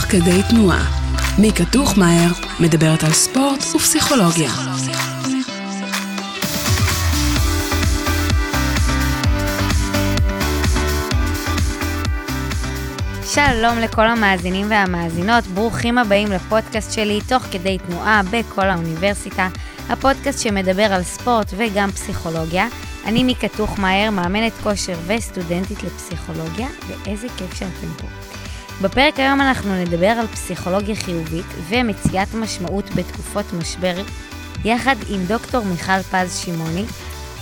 תוך כדי תנועה. מיקה טוחמאייר מדברת על ספורט ופסיכולוגיה. שלום לכל המאזינים והמאזינות, ברוכים הבאים לפודקאסט שלי תוך כדי תנועה בכל האוניברסיטה, הפודקאסט שמדבר על ספורט וגם פסיכולוגיה. אני מיקה טוחמאייר, מאמנת כושר וסטודנטית לפסיכולוגיה, ואיזה כיף שאתם פה. בפרק היום אנחנו נדבר על פסיכולוגיה חיובית ומציאת משמעות בתקופות משבר, יחד עם דוקטור מיכל פז שמעוני,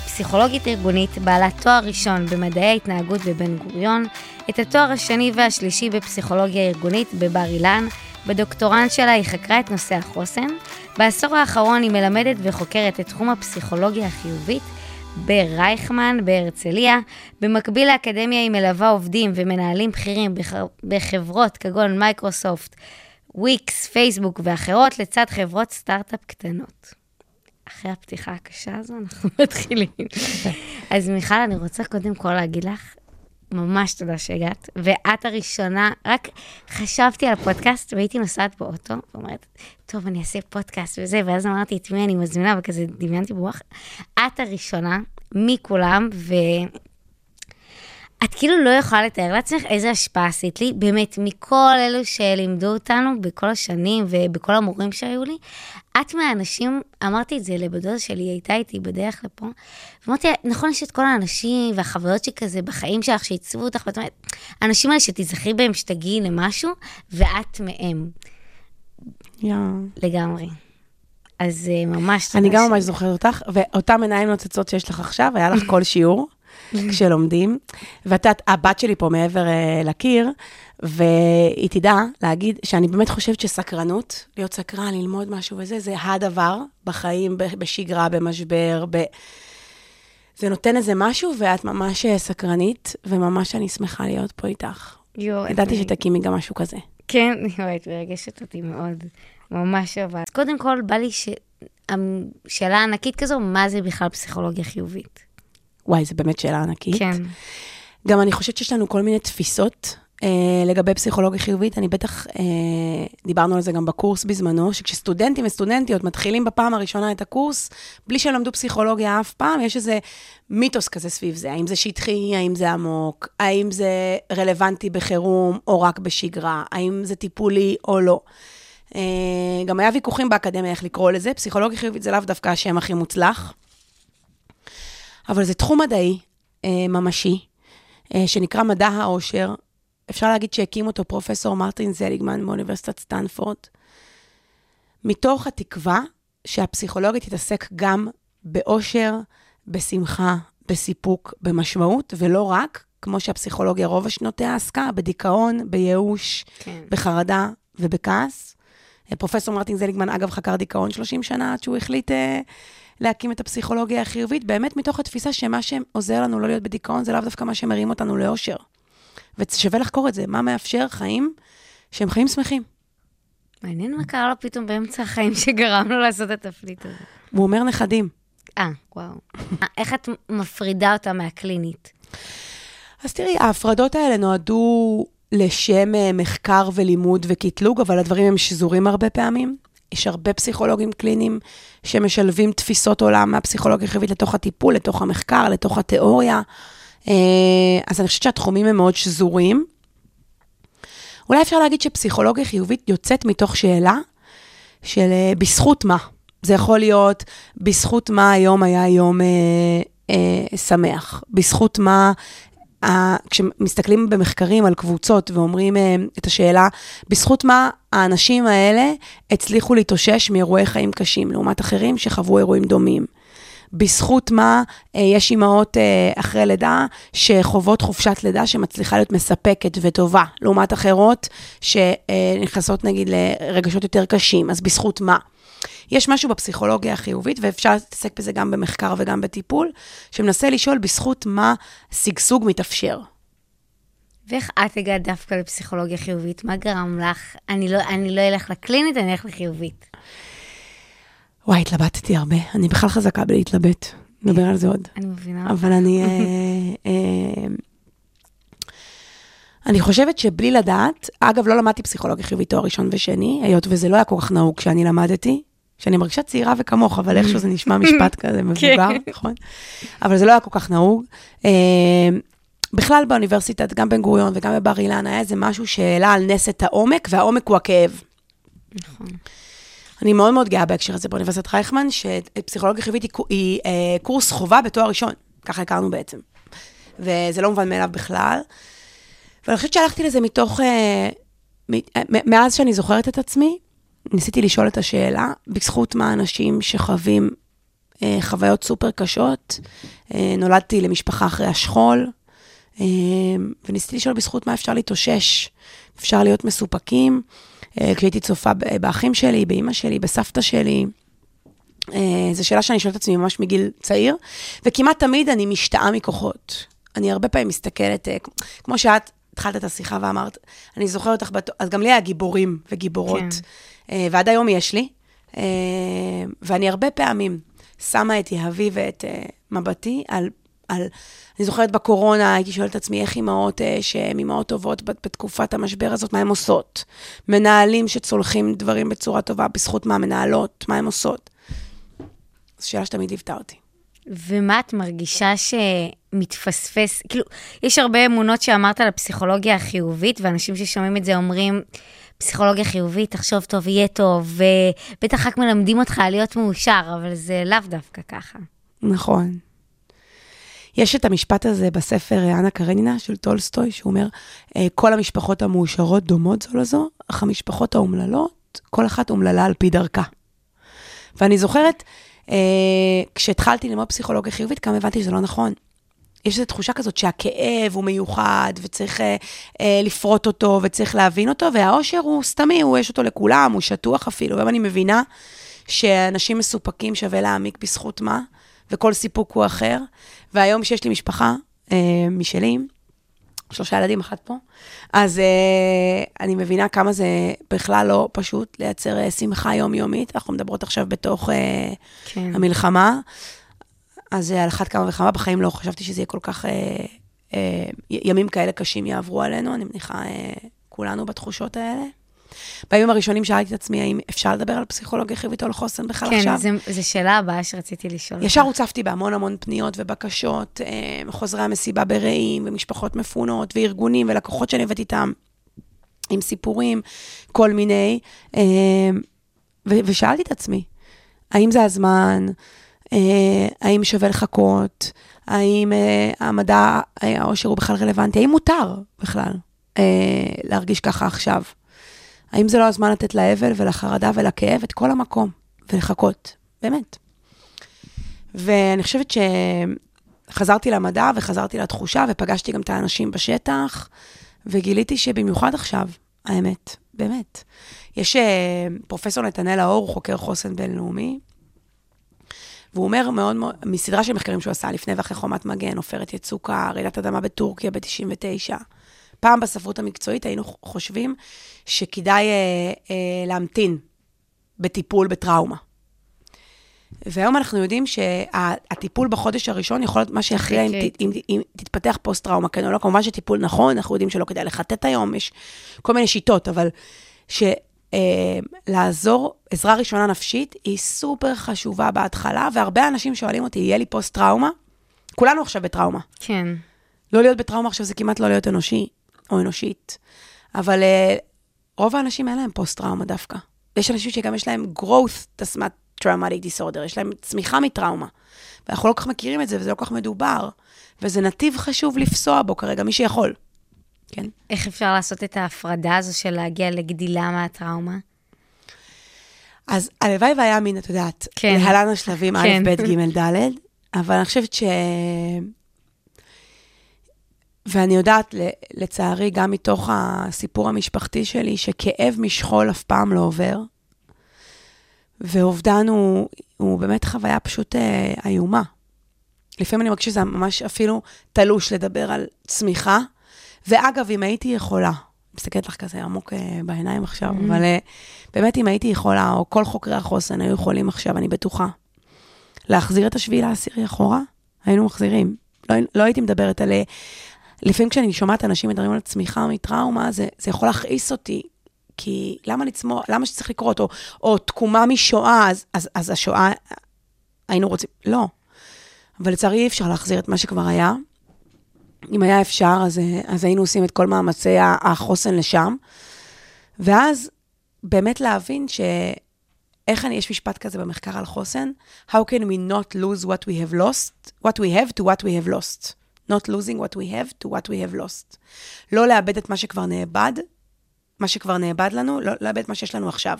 פסיכולוגית ארגונית, בעלת תואר ראשון במדעי ההתנהגות בבן גוריון, את התואר השני והשלישי בפסיכולוגיה ארגונית בבר אילן, בדוקטורנט שלה היא חקרה את נושא החוסן. בעשור האחרון היא מלמדת וחוקרת את תחום הפסיכולוגיה החיובית ברייכמן בהרצליה. במקביל לאקדמיה היא מלווה עובדים ומנהלים בכירים בח... בחברות כגון מייקרוסופט, וויקס, פייסבוק ואחרות, לצד חברות סטארט-אפ קטנות. אחרי הפתיחה הקשה הזו, אנחנו מתחילים. אז מיכל, אני רוצה קודם כל להגיד לך, ממש תודה שהגעת. ואת הראשונה, רק חשבתי על הפודקאסט והייתי נוסעת באוטו, ואומרת, טוב, אני אעשה פודקאסט וזה, ואז אמרתי, את מי אני מזמינה, וכזה דמיינתי ברוח. את הראשונה מכולם, ו... את כאילו לא יכולה לתאר לעצמך איזה השפעה עשית לי, באמת, מכל אלו שלימדו אותנו בכל השנים ובכל המורים שהיו לי. את מהאנשים, אמרתי את זה לבדודה שלי, היא הייתה איתי בדרך לפה, ואמרתי, נכון, יש את כל האנשים והחוויות שכזה בחיים שלך, שעיצבו אותך, ואת אומרת, האנשים האלה שתזכרי בהם, שתגיעי למשהו, ואת מהם. יא. לגמרי. אז uh, ממש... אני גם ממש זוכרת אותך, ואותן עיניים נוצצות שיש לך עכשיו, היה לך כל שיעור כשלומדים, ואת יודעת, הבת שלי פה מעבר אה, לקיר, והיא תדע להגיד שאני באמת חושבת שסקרנות, להיות סקרן, ללמוד משהו וזה, זה הדבר בחיים, בשגרה, במשבר, ב... זה נותן איזה משהו, ואת ממש אה, סקרנית, וממש אני שמחה להיות פה איתך. יואו, ידעתי מ- שתקימי גם משהו כזה. כן, יואי, את מרגשת אותי מאוד. ממש אהבה. אז קודם כל, בא לי ש... אמ, שאלה ענקית כזו, מה זה בכלל פסיכולוגיה חיובית? וואי, זו באמת שאלה ענקית. כן. גם אני חושבת שיש לנו כל מיני תפיסות אה, לגבי פסיכולוגיה חיובית. אני בטח, אה, דיברנו על זה גם בקורס בזמנו, שכשסטודנטים וסטודנטיות מתחילים בפעם הראשונה את הקורס, בלי שהם למדו פסיכולוגיה אף פעם, יש איזה מיתוס כזה סביב זה. האם זה שטחי, האם זה עמוק, האם זה רלוונטי בחירום או רק בשגרה, האם זה טיפולי או לא. אה, גם היה ויכוחים באקדמיה איך לקרוא לזה, פסיכולוגיה חיובית זה לאו דווקא השם הכי מוצלח, אבל זה תחום מדעי אה, ממשי, אה, שנקרא מדע העושר. אפשר להגיד שהקים אותו פרופסור מרטין זליגמן מאוניברסיטת סטנפורד, מתוך התקווה שהפסיכולוגיה תתעסק גם באושר, בשמחה, בסיפוק, במשמעות, ולא רק, כמו שהפסיכולוגיה רוב השנותיה עסקה, בדיכאון, בייאוש, כן. בחרדה ובכעס. אה, פרופסור מרטין זליגמן, אגב, חקר דיכאון 30 שנה עד שהוא החליט אה, להקים את הפסיכולוגיה החיובית, באמת מתוך התפיסה שמה שעוזר לנו לא להיות בדיכאון זה לאו דווקא מה שמרים אותנו לאושר. ושווה לחקור את זה, מה מאפשר חיים שהם חיים שמחים. מעניין מה קרה לו פתאום באמצע החיים שגרם לו לעשות את הפליט הזה. הוא אומר נכדים. אה, וואו. אה, איך את מפרידה אותה מהקלינית? אז תראי, ההפרדות האלה נועדו לשם אה, מחקר ולימוד וקטלוג, אבל הדברים הם שזורים הרבה פעמים. יש הרבה פסיכולוגים קליניים שמשלבים תפיסות עולם מהפסיכולוגיה החיובית לתוך הטיפול, לתוך המחקר, לתוך התיאוריה. אה, אז אני חושבת שהתחומים הם מאוד שזורים. אולי אפשר להגיד שפסיכולוגיה חיובית יוצאת מתוך שאלה של אה, בזכות מה. זה יכול להיות בזכות מה היום היה יום אה, אה, שמח, בזכות מה כשמסתכלים במחקרים על קבוצות ואומרים אה, את השאלה, בזכות מה האנשים האלה הצליחו להתאושש מאירועי חיים קשים, לעומת אחרים שחוו אירועים דומים. בזכות מה אה, יש אימהות אה, אחרי לידה שחוות חופשת לידה שמצליחה להיות מספקת וטובה, לעומת אחרות שנכנסות נגיד לרגשות יותר קשים, אז בזכות מה? יש משהו בפסיכולוגיה החיובית, ואפשר להתעסק בזה גם במחקר וגם בטיפול, שמנסה לשאול בזכות מה שגשוג מתאפשר. ואיך את הגעת דווקא לפסיכולוגיה חיובית? מה גרם לך? אני לא, אני לא אלך לקלינית, אני אלך לחיובית. וואי, התלבטתי הרבה. אני בכלל חזקה בלהתלבט. נדבר על זה עוד. אני מבינה. אבל אני... אה, אה, אני חושבת שבלי לדעת, אגב, לא למדתי פסיכולוגיה חיובית תואר ראשון ושני, היות וזה לא היה כל כך נהוג כשאני למדתי, שאני מרגישה צעירה וכמוך, אבל איכשהו זה נשמע משפט כזה מבוגר, נכון? אבל זה לא היה כל כך נהוג. אה, בכלל באוניברסיטת, גם בן גוריון וגם בבר אילן, היה איזה משהו שהעלה על נס את העומק, והעומק הוא הכאב. נכון. אני מאוד מאוד גאה בהקשר הזה באוניברסיטת רייכמן, שפסיכולוגיה חיובית היא, היא אה, קורס חובה בתואר ראשון, ככה הכרנו בעצם. וזה לא מובן מאליו בכלל. ואני חושבת שהלכתי לזה מתוך, אה, מ, אה, מאז שאני זוכרת את עצמי, ניסיתי לשאול את השאלה, בזכות מה אנשים שחווים אה, חוויות סופר קשות, אה, נולדתי למשפחה אחרי השכול, אה, וניסיתי לשאול בזכות מה אפשר להתאושש, אפשר להיות מסופקים. אה, כשהייתי צופה באחים שלי, באימא שלי, בסבתא שלי. אה, זו שאלה שאני שואלת את עצמי ממש מגיל צעיר, וכמעט תמיד אני משתאה מכוחות. אני הרבה פעמים מסתכלת, אה, כמו שאת התחלת את השיחה ואמרת, אני זוכרת אותך, בת... אז גם לי היה גיבורים וגיבורות, כן. ועד היום יש לי, ואני הרבה פעמים שמה את יהבי ואת מבטי על על... אני זוכרת בקורונה, הייתי שואלת את עצמי איך אימהות אה, שהן אימהות טובות בתקופת המשבר הזאת, מה הן עושות? מנהלים שצולחים דברים בצורה טובה, בזכות מה מנהלות, מה הן עושות? זו שאלה שתמיד ליוותה אותי. ומה את מרגישה שמתפספס? כאילו, יש הרבה אמונות שאמרת על הפסיכולוגיה החיובית, ואנשים ששומעים את זה אומרים, פסיכולוגיה חיובית, תחשוב טוב, יהיה טוב, ובטח רק מלמדים אותך להיות מאושר, אבל זה לאו דווקא ככה. נכון. יש את המשפט הזה בספר אנה קרנינה של טולסטוי, שהוא אומר, אה, כל המשפחות המאושרות דומות זו לזו, אך המשפחות האומללות, כל אחת אומללה על פי דרכה. ואני זוכרת, אה, כשהתחלתי ללמוד פסיכולוגיה חיובית, כמה הבנתי שזה לא נכון. יש איזו תחושה כזאת שהכאב הוא מיוחד, וצריך אה, אה, לפרוט אותו, וצריך להבין אותו, והאושר הוא סתמי, הוא יש אותו לכולם, הוא שטוח אפילו. והיום אני מבינה שאנשים מסופקים שווה להעמיק בזכות מה, וכל סיפוק הוא אחר. והיום שיש לי משפחה אה, משלי, שלושה ילדים, אחת פה, אז אה, אני מבינה כמה זה בכלל לא פשוט לייצר אה, שמחה יומיומית. אנחנו מדברות עכשיו בתוך אה, כן. המלחמה, אז אה, על אחת כמה וכמה בחיים לא חשבתי שזה יהיה כל כך... אה, אה, ימים כאלה קשים יעברו עלינו, אני מניחה אה, כולנו בתחושות האלה. בימים הראשונים שאלתי את עצמי, האם אפשר לדבר על פסיכולוגיה חיובית או על חוסן בכלל כן, עכשיו? כן, זו שאלה הבאה שרציתי לשאול. ישר הוצפתי בהמון המון פניות ובקשות, אה, חוזרי המסיבה ברעים, ומשפחות מפונות, וארגונים ולקוחות שאני עובדת איתם, עם סיפורים, כל מיני. אה, ושאלתי את עצמי, האם זה הזמן? אה, האם שווה לחכות? האם המדע, העושר הוא בכלל רלוונטי? האם מותר בכלל להרגיש ככה עכשיו? האם זה לא הזמן לתת לאבל ולחרדה ולכאב את כל המקום ולחכות? באמת. ואני חושבת שחזרתי למדע וחזרתי לתחושה ופגשתי גם את האנשים בשטח, וגיליתי שבמיוחד עכשיו, האמת, באמת. יש אה, פרופסור נתנאל האור, חוקר חוסן בינלאומי, והוא אומר מאוד מאוד, מסדרה של מחקרים שהוא עשה לפני ואחרי חומת מגן, עופרת יצוקה, רעידת אדמה בטורקיה ב-99, פעם בספרות המקצועית היינו חושבים שכדאי אה, אה, להמתין בטיפול בטראומה. והיום אנחנו יודעים שהטיפול בחודש הראשון יכול להיות מה שיכריע אם, אם, אם תתפתח פוסט-טראומה, כן או לא. כמובן שטיפול נכון, אנחנו יודעים שלא כדאי לחטט היום, יש כל מיני שיטות, אבל שלעזור, אה, עזרה ראשונה נפשית היא סופר חשובה בהתחלה, והרבה אנשים שואלים אותי, יהיה לי פוסט-טראומה? כולנו עכשיו בטראומה. כן. לא להיות בטראומה עכשיו זה כמעט לא להיות אנושי. או אנושית. אבל uh, רוב האנשים אין להם פוסט-טראומה דווקא. יש אנשים שגם יש להם growth תסמת traumatic disorder, יש להם צמיחה מטראומה. ואנחנו לא כל כך מכירים את זה, וזה לא כל כך מדובר. וזה נתיב חשוב לפסוע בו כרגע, מי שיכול. כן. איך אפשר לעשות את ההפרדה הזו של להגיע לגדילה מהטראומה? אז הלוואי והיה מין, את יודעת, כן. להלן השלבים כן. א', ב', ג', ד', אבל אני חושבת ש... ואני יודעת, לצערי, גם מתוך הסיפור המשפחתי שלי, שכאב משכול אף פעם לא עובר, ואובדן הוא, הוא באמת חוויה פשוט אה, איומה. לפעמים אני מרגישה שזה ממש אפילו תלוש לדבר על צמיחה. ואגב, אם הייתי יכולה, מסתכלת לך כזה עמוק אה, בעיניים עכשיו, mm-hmm. אבל אה, באמת, אם הייתי יכולה, או כל חוקרי החוסן היו יכולים עכשיו, אני בטוחה, להחזיר את השביעי לעשירי אחורה, היינו מחזירים. לא, לא הייתי מדברת על לפעמים כשאני שומעת אנשים מדברים על צמיחה מטראומה, זה, זה יכול להכעיס אותי, כי למה לצמוח, למה שצריך לקרות? או, או תקומה משואה, אז, אז, אז השואה, היינו רוצים, לא. אבל לצערי אי אפשר להחזיר את מה שכבר היה. אם היה אפשר, אז, אז היינו עושים את כל מאמצי החוסן לשם. ואז באמת להבין ש... איך אני, יש משפט כזה במחקר על חוסן? How can we not lose what we have lost, what we have to what we have lost. Not losing what we have to what we have lost. לא לאבד את מה שכבר נאבד, מה שכבר נאבד לנו, לא לאבד את מה שיש לנו עכשיו,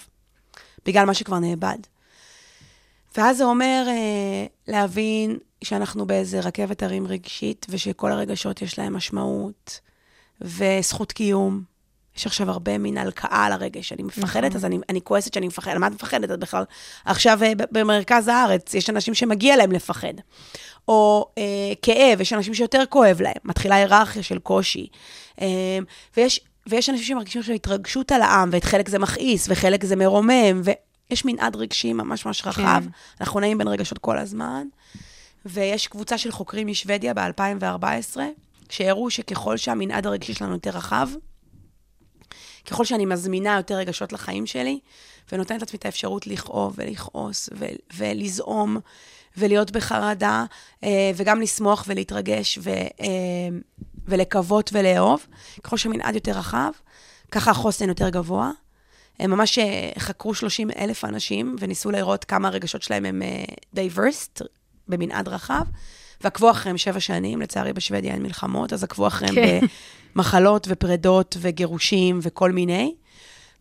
בגלל מה שכבר נאבד. ואז זה אומר אה, להבין שאנחנו באיזה רכבת הרים רגשית, ושכל הרגשות יש להם משמעות, וזכות קיום. יש עכשיו הרבה מין הלקאה על הרגש. אני מפחדת, נכון. אז אני, אני כועסת שאני מפחדת. מה את מפחדת את בכלל? עכשיו, אה, במרכז הארץ, יש אנשים שמגיע להם לפחד. או אה, כאב, יש אנשים שיותר כואב להם. מתחילה היררכיה של קושי. אה, ויש, ויש אנשים שמרגישים עכשיו התרגשות על העם, ואת חלק זה מכעיס, וחלק זה מרומם, ויש מנעד רגשי ממש ממש רחב. כן. אנחנו נעים בין רגשות כל הזמן. ויש קבוצה של חוקרים משוודיה ב-2014, שהראו שככל שהמנעד הרגשי שלנו יותר רחב, ככל שאני מזמינה יותר רגשות לחיים שלי, ונותנת לעצמי את האפשרות לכאוב ולכעוס ו- ולזעום ולהיות בחרדה, אה, וגם לשמוח ולהתרגש ו- אה, ולקוות ולאהוב, ככל שהמנעד יותר רחב, ככה החוסן יותר גבוה. הם ממש אה, חקרו 30 אלף אנשים וניסו לראות כמה הרגשות שלהם הם diverse, במנעד רחב, ועקבו אחריהם שבע שנים, לצערי בשוודיה אין מלחמות, אז עקבו אחריהם כן. במחלות ופרדות וגירושים וכל מיני,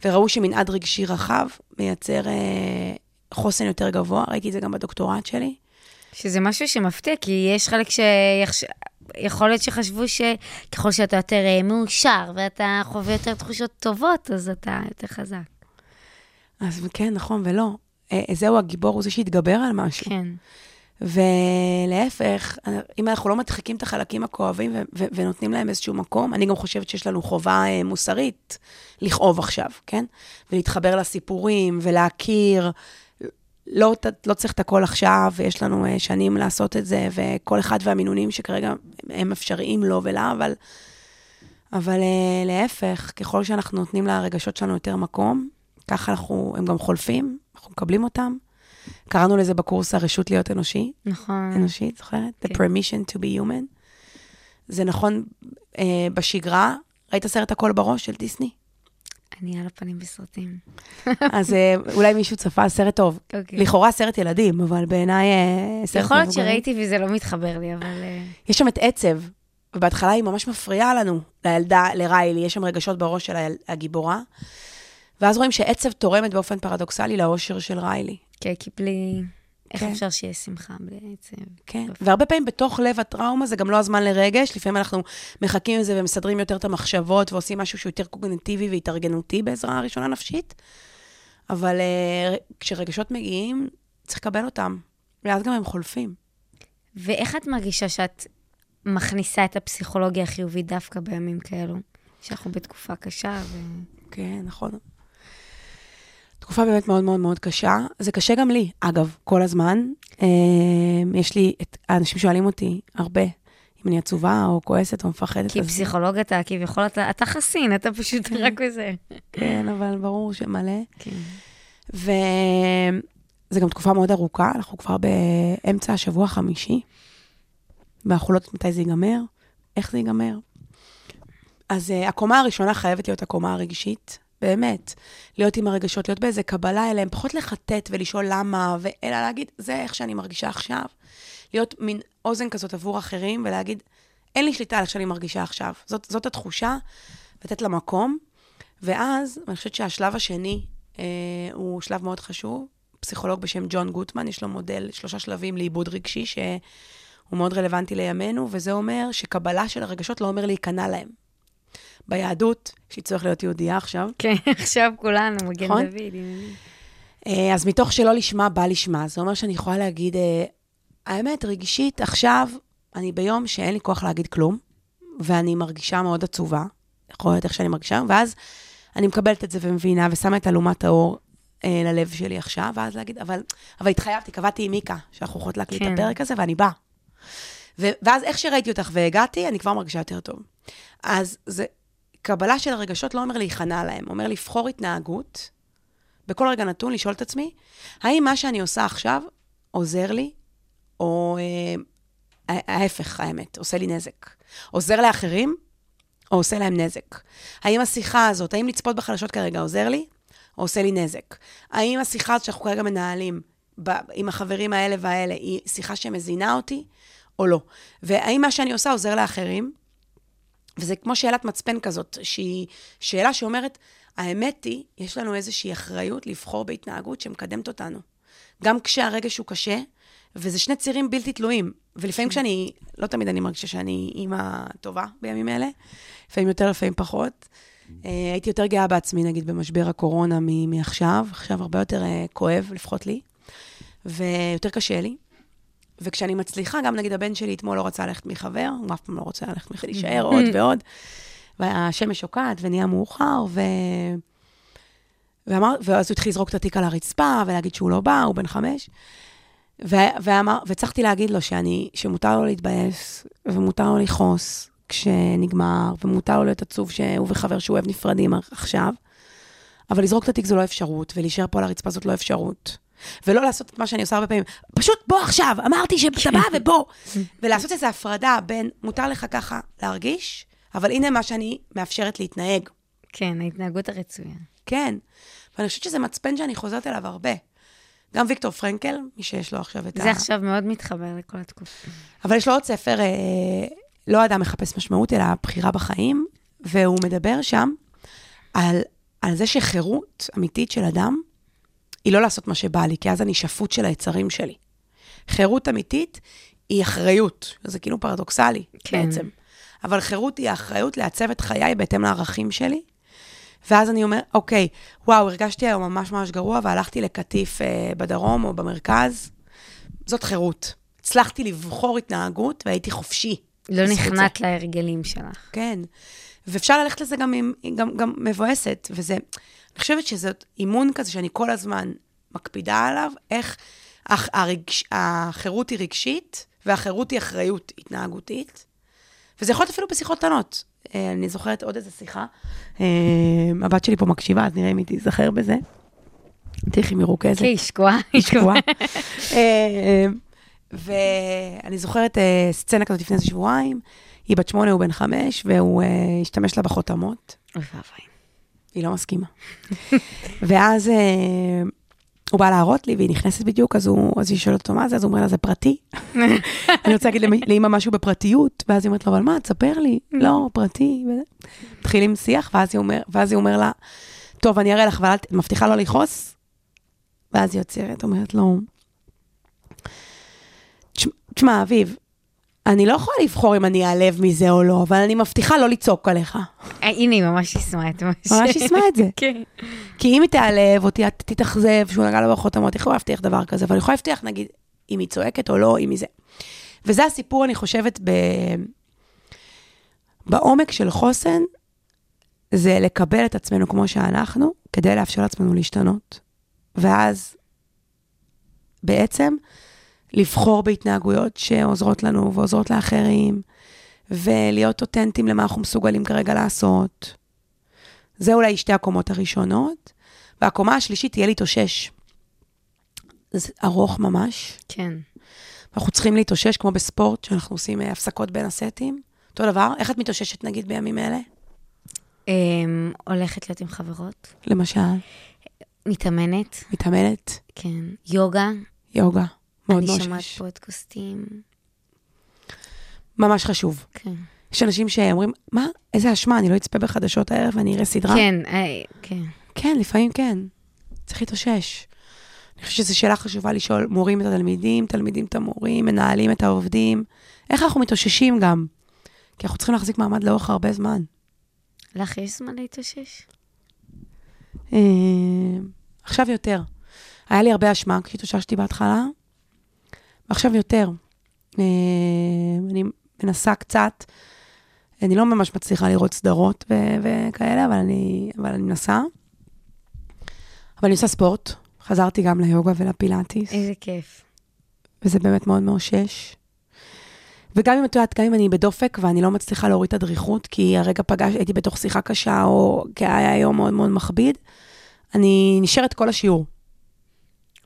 וראו שמנעד רגשי רחב מייצר אה, חוסן יותר גבוה, ראיתי את זה גם בדוקטורט שלי. שזה משהו שמפתיע, כי יש חלק שיחש... יכול להיות שחשבו שככל שאתה יותר אה, מאושר ואתה חווה יותר תחושות טובות, אז אתה יותר חזק. אז כן, נכון, ולא. אה, זהו הגיבור, הוא זה שהתגבר על משהו. כן. ולהפך, אם אנחנו לא מדחיקים את החלקים הכואבים ו- ו- ונותנים להם איזשהו מקום, אני גם חושבת שיש לנו חובה אה, מוסרית לכאוב עכשיו, כן? ולהתחבר לסיפורים ולהכיר. לא, לא צריך את הכל עכשיו, ויש לנו אה, שנים לעשות את זה, וכל אחד והמינונים שכרגע הם אפשריים לו ולה, אבל, אבל אה, להפך, ככל שאנחנו נותנים לרגשות שלנו יותר מקום, ככה אנחנו, הם גם חולפים, אנחנו מקבלים אותם, קראנו לזה בקורס הרשות להיות אנושי. נכון. אנושית, זוכרת? כן. The permission to be human. זה נכון אה, בשגרה. ראית סרט הכל בראש של דיסני? אני על הפנים בסרטים. אז אה, אולי מישהו צפה סרט טוב. Okay. אוקיי. לכאורה סרט ילדים, אבל בעיניי אה, סרט... יכול להיות שראיתי וזה לא מתחבר לי, אבל... אה, יש שם את עצב, ובהתחלה היא ממש מפריעה לנו, לילדה, לריילי, יש שם רגשות בראש של הגיבורה. ואז רואים שעצב תורמת באופן פרדוקסלי לאושר של ריילי. כן, כי בלי... איך כן. אפשר שיהיה שמחה בעצם? כן, והרבה פעמים בתוך לב הטראומה זה גם לא הזמן לרגש, לפעמים אנחנו מחכים עם זה ומסדרים יותר את המחשבות ועושים משהו שהוא יותר קוגנטיבי והתארגנותי בעזרה ראשונה נפשית, אבל uh, כשרגשות מגיעים, צריך לקבל אותם, ואז גם הם חולפים. ואיך את מרגישה שאת מכניסה את הפסיכולוגיה החיובית דווקא בימים כאלו? שאנחנו בתקופה קשה ו... כן, נכון. תקופה באמת מאוד מאוד מאוד קשה. זה קשה גם לי, אגב, כל הזמן. אמ, יש לי, את, האנשים שואלים אותי הרבה, אם אני עצובה או כועסת או מפחדת. כי פסיכולוג אתה כביכול, אתה, אתה חסין, אתה פשוט כן. רק בזה. כן, אבל ברור שמלא. כן. וזה גם תקופה מאוד ארוכה, אנחנו כבר באמצע השבוע החמישי, ואנחנו לא יודעים מתי זה ייגמר, איך זה ייגמר. אז uh, הקומה הראשונה חייבת להיות הקומה הרגשית, באמת, להיות עם הרגשות, להיות באיזה קבלה אליהם, פחות לחטט ולשאול למה, אלא להגיד, זה איך שאני מרגישה עכשיו. להיות מין אוזן כזאת עבור אחרים, ולהגיד, אין לי שליטה על איך שאני מרגישה עכשיו. זאת, זאת התחושה, לתת לה מקום. ואז, אני חושבת שהשלב השני אה, הוא שלב מאוד חשוב. פסיכולוג בשם ג'ון גוטמן, יש לו מודל, שלושה שלבים לעיבוד רגשי, שהוא מאוד רלוונטי לימינו, וזה אומר שקבלה של הרגשות לא אומר להיכנע להם. ביהדות, שהיא צריך להיות יהודייה עכשיו. כן, עכשיו כולנו, מגן נכון? דוד. אה, אז מתוך שלא לשמה, בא לשמה. זה אומר שאני יכולה להגיד, אה, האמת, רגשית, עכשיו, אני ביום שאין לי כוח להגיד כלום, ואני מרגישה מאוד עצובה, יכול להיות איך שאני מרגישה, ואז אני מקבלת את זה ומבינה, ושמה את אלומת האור אה, ללב שלי עכשיו, ואז להגיד, אבל, אבל התחייבתי, קבעתי עם מיקה, שאנחנו יכולות להקליט כן. את הפרק הזה, ואני באה. ואז איך שראיתי אותך והגעתי, אני כבר מרגישה יותר טוב. אז זה, קבלה של הרגשות לא אומר להיכנע להם, אומר לבחור התנהגות, בכל רגע נתון לשאול את עצמי, האם מה שאני עושה עכשיו עוזר לי, או אה, ההפך, האמת, עושה לי נזק. עוזר לאחרים, או עושה להם נזק. האם השיחה הזאת, האם לצפות בחדשות כרגע עוזר לי, או עושה לי נזק? האם השיחה הזאת שאנחנו כרגע מנהלים ב- עם החברים האלה והאלה, היא שיחה שמזינה אותי, או לא? והאם מה שאני עושה עוזר לאחרים? וזה כמו שאלת מצפן כזאת, שהיא שאלה שאומרת, האמת היא, יש לנו איזושהי אחריות לבחור בהתנהגות שמקדמת אותנו. גם כשהרגש הוא קשה, וזה שני צירים בלתי תלויים. ולפעמים כשאני, לא תמיד אני מרגישה שאני אימא טובה בימים אלה, לפעמים יותר, לפעמים פחות. אה, הייתי יותר גאה בעצמי, נגיד, במשבר הקורונה מעכשיו, עכשיו הרבה יותר אה, כואב, לפחות לי, ויותר קשה לי. וכשאני מצליחה, גם נגיד הבן שלי אתמול לא רצה ללכת מחבר, הוא אף פעם לא רוצה ללכת מחבר, להישאר עוד ועוד, והשמש שוקעת ונהיה מאוחר, ו... ואמר, ואז הוא התחיל לזרוק את התיק על הרצפה, ולהגיד שהוא לא בא, הוא בן חמש. ו- ואמר, והצלחתי להגיד לו שאני, שמותר לו להתבאס, ומותר לו לכעוס כשנגמר, ומותר לו להיות עצוב שהוא וחבר שהוא אוהב נפרדים עכשיו, אבל לזרוק את התיק זו לא אפשרות, ולהישאר פה על הרצפה זאת לא אפשרות. ולא לעשות את מה שאני עושה הרבה פעמים, פשוט בוא עכשיו, אמרתי שאתה בא ובוא. ולעשות איזו הפרדה בין מותר לך ככה להרגיש, אבל הנה מה שאני מאפשרת להתנהג. כן, ההתנהגות הרצויה. כן, ואני חושבת שזה מצפן שאני חוזרת אליו הרבה. גם ויקטור פרנקל, מי שיש לו עכשיו את זה ה... זה עכשיו מאוד מתחבר לכל התקופה. אבל יש לו עוד ספר, אה, לא אדם מחפש משמעות, אלא בחירה בחיים, והוא מדבר שם על, על זה שחירות אמיתית של אדם היא לא לעשות מה שבא לי, כי אז אני שפוט של היצרים שלי. חירות אמיתית היא אחריות, זה כאילו פרדוקסלי כן. בעצם. אבל חירות היא האחריות לעצב את חיי בהתאם לערכים שלי. ואז אני אומר, אוקיי, וואו, הרגשתי היום ממש ממש גרוע, והלכתי לקטיף אה, בדרום או במרכז. זאת חירות. הצלחתי לבחור התנהגות והייתי חופשי. לא נכנעת להרגלים שלך. כן. ואפשר ללכת לזה גם, עם, גם, גם מבואסת, וזה, אני חושבת שזאת אימון כזה שאני כל הזמן מקפידה עליו, איך הרגש, החירות היא רגשית, והחירות היא אחריות התנהגותית. וזה יכול להיות אפילו בשיחות קטנות. אה, אני זוכרת עוד איזה שיחה. אה, הבת שלי פה מקשיבה, אז נראה אם היא תיזכר בזה. תלכי מרוכזת. כן, היא שקועה. היא שקועה. אה, ואני זוכרת סצנה כזאת לפני איזה שבועיים, היא בת שמונה, הוא בן חמש, והוא השתמש לה בחותמות. אוי ואבוי. היא לא מסכימה. ואז הוא בא להראות לי, והיא נכנסת בדיוק, אז, הוא, אז היא שואלת אותו מה זה, אז הוא אומר לה, זה פרטי. אני רוצה להגיד לאמא משהו בפרטיות, ואז היא אומרת לו, אבל מה, תספר לי. לא, פרטי. מתחילים שיח, ואז היא, אומר, ואז היא אומר לה, טוב, אני אראה לך, אבל את מבטיחה לא לכעוס? ואז היא יוצרת, אומרת לו, תשמע, אביב, אני לא יכולה לבחור אם אני אעלב מזה או לא, אבל אני מבטיחה לא לצעוק עליך. אה, הנה, היא ממש יישמה את מה ש... ממש יישמה את זה. כן. כי אם היא תעלב או תתאכזב, שהוא נגע לו בחותמות, היא יכולה להבטיח דבר כזה, אבל היא יכולה להבטיח, נגיד, אם היא צועקת או לא, אם היא זה. וזה הסיפור, אני חושבת, ב... בעומק של חוסן, זה לקבל את עצמנו כמו שאנחנו, כדי לאפשר לעצמנו להשתנות. ואז, בעצם, לבחור בהתנהגויות שעוזרות לנו ועוזרות לאחרים, ולהיות אותנטיים למה אנחנו מסוגלים כרגע לעשות. זה אולי שתי הקומות הראשונות, והקומה השלישית תהיה להתאושש. זה ארוך ממש. כן. אנחנו צריכים להתאושש, כמו בספורט, שאנחנו עושים אה, הפסקות בין הסטים. אותו דבר, איך את מתאוששת נגיד בימים אלה? Um, הולכת להיות עם חברות. למשל? מתאמנת. מתאמנת? כן. יוגה. יוגה. מאוד. אני שומעת פודקאסטים. ממש חשוב. כן. יש אנשים שאומרים, מה, איזה אשמה, אני לא אצפה בחדשות הערב ואני אראה סדרה? כן, אה, כן. כן, לפעמים כן. צריך להתאושש. אני חושבת שזו שאלה חשובה לשאול מורים את התלמידים, תלמידים את המורים, מנהלים את העובדים. איך אנחנו מתאוששים גם? כי אנחנו צריכים להחזיק מעמד לאורך הרבה זמן. לך יש זמן להתאושש? אה, עכשיו יותר. היה לי הרבה אשמה כשהתאוששתי בהתחלה, ועכשיו יותר. אה, אני מנסה קצת, אני לא ממש מצליחה לראות סדרות ו- וכאלה, אבל אני, אבל אני מנסה. אבל אני עושה ספורט, חזרתי גם ליוגה ולפילאטיס. איזה כיף. וזה באמת מאוד מאושש. וגם אם את יודעת, גם אם אני בדופק ואני לא מצליחה להוריד את הדריכות, כי הרגע פגש, הייתי בתוך שיחה קשה, או כי היה יום מאוד מאוד מכביד, אני נשארת כל השיעור.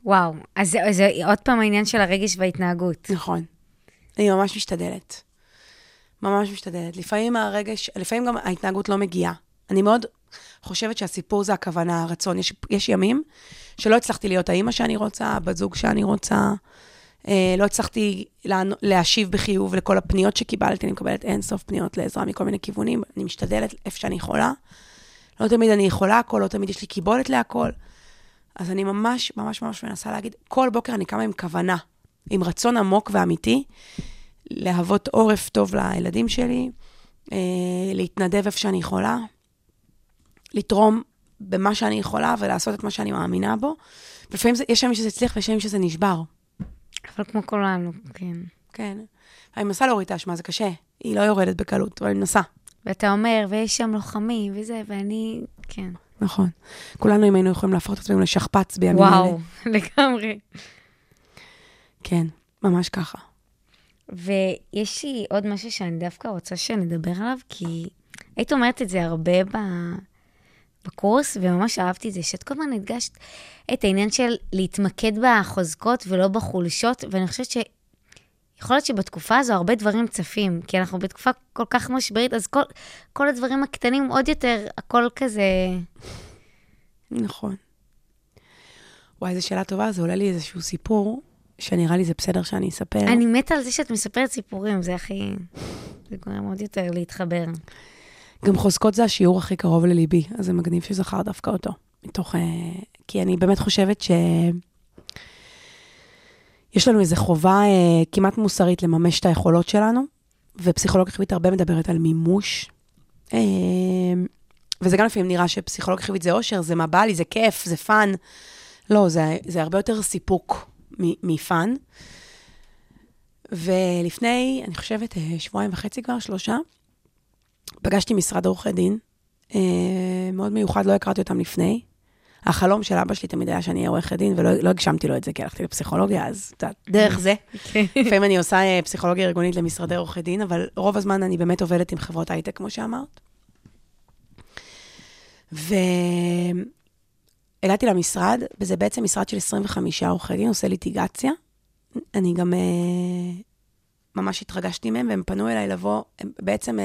וואו, אז זה, זה עוד פעם העניין של הרגש וההתנהגות. נכון. אני ממש משתדלת. ממש משתדלת. לפעמים הרגש, לפעמים גם ההתנהגות לא מגיעה. אני מאוד חושבת שהסיפור זה הכוונה, הרצון. יש, יש ימים שלא הצלחתי להיות האימא שאני רוצה, בת זוג שאני רוצה. אה, לא הצלחתי לה, להשיב בחיוב לכל הפניות שקיבלתי, אני מקבלת אין סוף פניות לעזרה מכל מיני כיוונים, אני משתדלת איפה שאני יכולה. לא תמיד אני יכולה הכל, לא תמיד יש לי קיבולת להכל. אז אני ממש, ממש ממש מנסה להגיד, כל בוקר אני קמה עם כוונה, עם רצון עמוק ואמיתי, להוות עורף טוב לילדים שלי, אה, להתנדב איפה שאני יכולה, לתרום במה שאני יכולה ולעשות את מה שאני מאמינה בו. לפעמים זה, יש ימים שזה הצליח ויש ימים שזה נשבר. אבל כמו כולנו, כן. כן. אני מנסה להוריד את האשמה, זה קשה. היא לא יורדת בקלות, אבל אני מנסה. ואתה אומר, ויש שם לוחמים וזה, ואני, כן. נכון. כולנו, אם היינו יכולים להפוך את עצמנו לשכפ"ץ בימים אלה. וואו, לגמרי. כן, ממש ככה. ויש לי עוד משהו שאני דווקא רוצה שנדבר עליו, כי היית אומרת את זה הרבה ב... בקורס, וממש אהבתי את זה, שאת כל הזמן הדגשת את העניין של להתמקד בחוזקות ולא בחולשות, ואני חושבת ש... יכול להיות שבתקופה הזו הרבה דברים צפים, כי אנחנו בתקופה כל כך משברית, אז כל, כל הדברים הקטנים עוד יותר, הכל כזה... נכון. וואי, זו שאלה טובה, זה עולה לי איזשהו סיפור, שנראה לי זה בסדר שאני אספר. אני מתה על זה שאת מספרת סיפורים, זה הכי... זה גורם עוד יותר להתחבר. גם חוזקות זה השיעור הכי קרוב לליבי, אז זה מגניב שזכר דווקא אותו. מתוך... אה, כי אני באמת חושבת ש... יש לנו איזו חובה אה, כמעט מוסרית לממש את היכולות שלנו, ופסיכולוגיה חיובית הרבה מדברת על מימוש. אה, וזה גם לפעמים נראה שפסיכולוגיה חיובית זה אושר, זה מה בא לי, זה כיף, זה fun. לא, זה, זה הרבה יותר סיפוק מ fun. ולפני, אני חושבת, אה, שבועיים וחצי כבר, שלושה, פגשתי משרד עורכי דין, אה, מאוד מיוחד, לא הכרתי אותם לפני. החלום של אבא שלי תמיד היה שאני אהיה עורכת דין, ולא לא הגשמתי לו את זה, כי הלכתי לפסיכולוגיה, אז דרך זה. כן. לפעמים אני עושה אה, פסיכולוגיה ארגונית למשרדי עורכי דין, אבל רוב הזמן אני באמת עובדת עם חברות הייטק, כמו שאמרת. והגעתי למשרד, וזה בעצם משרד של 25 עורכי דין, עושה ליטיגציה. אני גם uh, ממש התרגשתי מהם, והם פנו אליי לבוא, הם בעצם uh,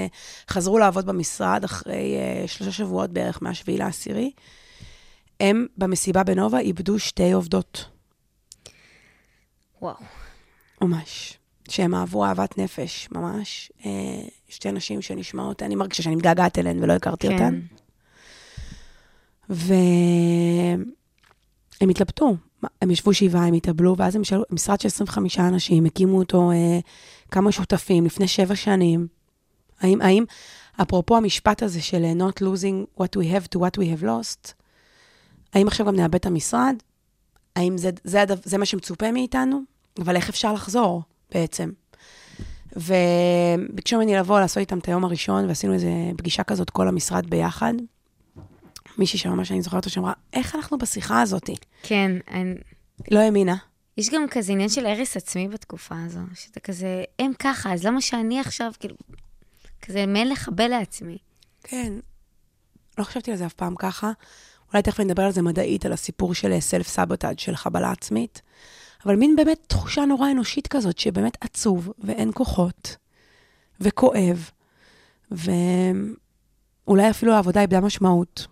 חזרו לעבוד במשרד אחרי שלושה שבועות בערך מהשביעי לעשירי. הם במסיבה בנובה איבדו שתי עובדות. וואו. ממש. שהם אהבו אהבת נפש, ממש. Uh, שתי נשים שנשמעות, אני מרגישה שאני מתגעגעת אליהן ולא הכרתי כן. אותן. והם התלבטו, הם ישבו שבעה, הם התאבלו, ואז הם שאלו, משרד של 25 אנשים, הקימו אותו אה, כמה שותפים לפני שבע שנים. האם, האם, אפרופו המשפט הזה של אה, not losing what we have to what we have lost, האם עכשיו גם נאבד את המשרד? האם זה, זה, הדבר, זה מה שמצופה מאיתנו? אבל איך אפשר לחזור בעצם? וביקשו ממני לבוא לעשות איתם את היום הראשון, ועשינו איזו פגישה כזאת, כל המשרד ביחד. מישהי שממש אני זוכרת אותה שאמרה, איך אנחנו בשיחה הזאתי? כן, אני... לא האמינה. יש גם כזה עניין של הרס עצמי בתקופה הזו, שאתה כזה, הם ככה, אז למה שאני עכשיו, כאילו, כזה מעין לחבל לעצמי. כן. לא חשבתי על זה אף פעם ככה. אולי תכף נדבר על זה מדעית, על הסיפור של סלף סבוטאג' של חבלה עצמית. אבל מין באמת תחושה נורא אנושית כזאת, שבאמת עצוב, ואין כוחות, וכואב, ואולי אפילו העבודה איבדה משמעות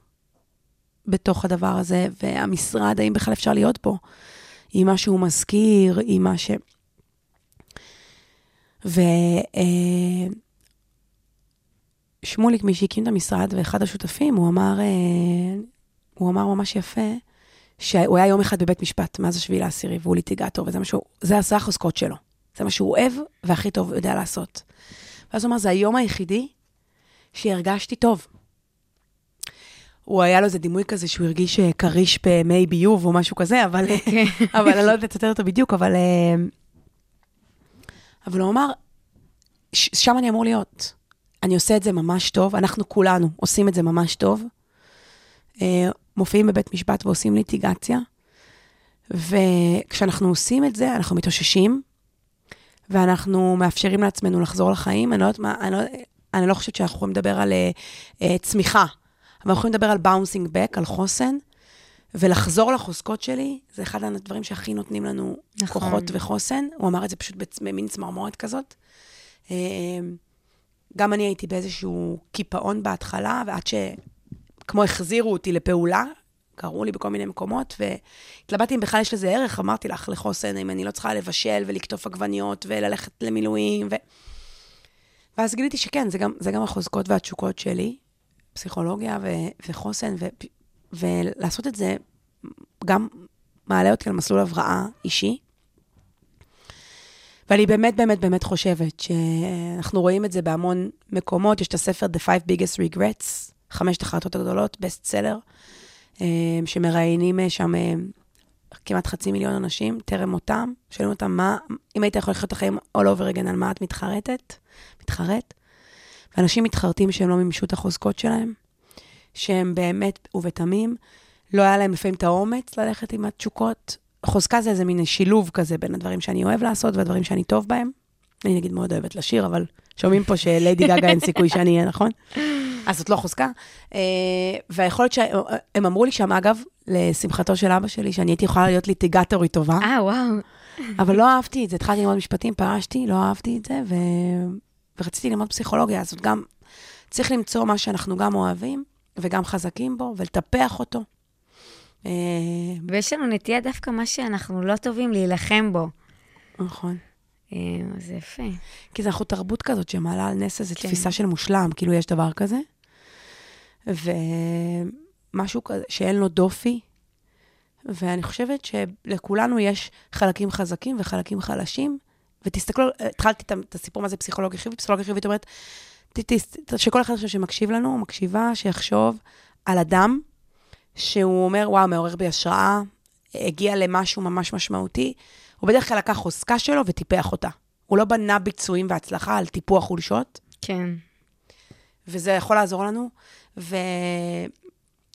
בתוך הדבר הזה, והמשרד, האם בכלל אפשר להיות פה? עם מה שהוא מזכיר, עם מה ש... ו... אה, שמוליק, מי שהקים את המשרד, ואחד השותפים, הוא אמר, אה, הוא אמר ממש יפה, שהוא היה יום אחד בבית משפט מאז השביעי לעשירי, והוא ליטיגטור, וזה מה שהוא, זה, זה החוזקות שלו. זה מה שהוא אוהב, והכי טוב יודע לעשות. ואז הוא אמר, זה היום היחידי שהרגשתי טוב. הוא היה לו איזה דימוי כזה שהוא הרגיש אה, כריש במי ביוב או משהו כזה, אבל. אבל אני לא יודעת לצטט אותו בדיוק, אבל, אה, אבל הוא אמר, שם אני אמור להיות. אני עושה את זה ממש טוב, אנחנו כולנו עושים את זה ממש טוב. מופיעים בבית משפט ועושים ליטיגציה, וכשאנחנו עושים את זה, אנחנו מתאוששים, ואנחנו מאפשרים לעצמנו לחזור לחיים. אני לא יודעת מה, אני לא, אני לא חושבת שאנחנו יכולים לדבר על uh, uh, צמיחה, אבל אנחנו יכולים לדבר על באונסינג בק, על חוסן, ולחזור לחוזקות שלי, זה אחד הדברים שהכי נותנים לנו נכון. כוחות וחוסן. הוא אמר את זה פשוט במין צמרמורת כזאת. Uh, גם אני הייתי באיזשהו קיפאון בהתחלה, ועד ש... כמו החזירו אותי לפעולה, קראו לי בכל מיני מקומות, והתלבטתי אם בכלל יש לזה ערך, אמרתי לך, לחוסן, אם אני לא צריכה לבשל ולקטוף עגבניות וללכת למילואים, ו... ואז גיליתי שכן, זה גם, זה גם החוזקות והתשוקות שלי, פסיכולוגיה ו... וחוסן, ו... ולעשות את זה גם מעלה אותי על מסלול הבראה אישי. ואני באמת, באמת, באמת חושבת שאנחנו רואים את זה בהמון מקומות. יש את הספר The Five Biggest Regrets, חמשת החלטות הגדולות, בסט סלר, שמראיינים אה, שם אה, כמעט חצי מיליון אנשים, טרם מותם, שואלים אותם, מה, אם היית יכול לחיות את החיים all over again, על מה את מתחרטת? מתחרט? ואנשים מתחרטים שהם לא מימשו את החוזקות שלהם, שהם באמת ובתמים, לא היה להם לפעמים את האומץ ללכת עם התשוקות. חוזקה זה איזה מין שילוב כזה בין הדברים שאני אוהב לעשות והדברים שאני טוב בהם. אני נגיד מאוד אוהבת לשיר, אבל שומעים פה שליידי גגה אין סיכוי שאני אהיה, נכון? אז זאת לא חוזקה. אה, והיכולת שהם אמרו לי שם, אגב, לשמחתו של אבא שלי, שאני הייתי יכולה להיות ליטיגטורית טובה, אה, וואו. אבל לא אהבתי את זה. התחלתי ללמוד משפטים, פרשתי, לא אהבתי את זה, ו... ורציתי ללמוד פסיכולוגיה, אז גם צריך למצוא מה שאנחנו גם אוהבים וגם חזקים בו, ולטפח אותו. אה, ויש לנו נטייה דווקא מה שאנחנו לא טובים להילחם בו. נכון. אה, זה יפה. כי זה אנחנו תרבות כזאת שמעלה על נס איזו כן. תפיסה של מושלם, כאילו יש דבר כזה. ומשהו כזה שאין לו דופי. ואני חושבת שלכולנו יש חלקים חזקים וחלקים חלשים. ותסתכלו, התחלתי את הסיפור מה זה פסיכולוגיה חיובית, פסיכולוגיה חיובית אומרת, שכל אחד עכשיו שמקשיב לנו, מקשיבה, שיחשוב על אדם שהוא אומר, וואו, מעורר בי השראה, הגיע למשהו ממש משמעותי, הוא בדרך כלל לקח חוזקה שלו וטיפח אותה. הוא לא בנה ביצועים והצלחה על טיפוח חולשות, כן. וזה יכול לעזור לנו. ו...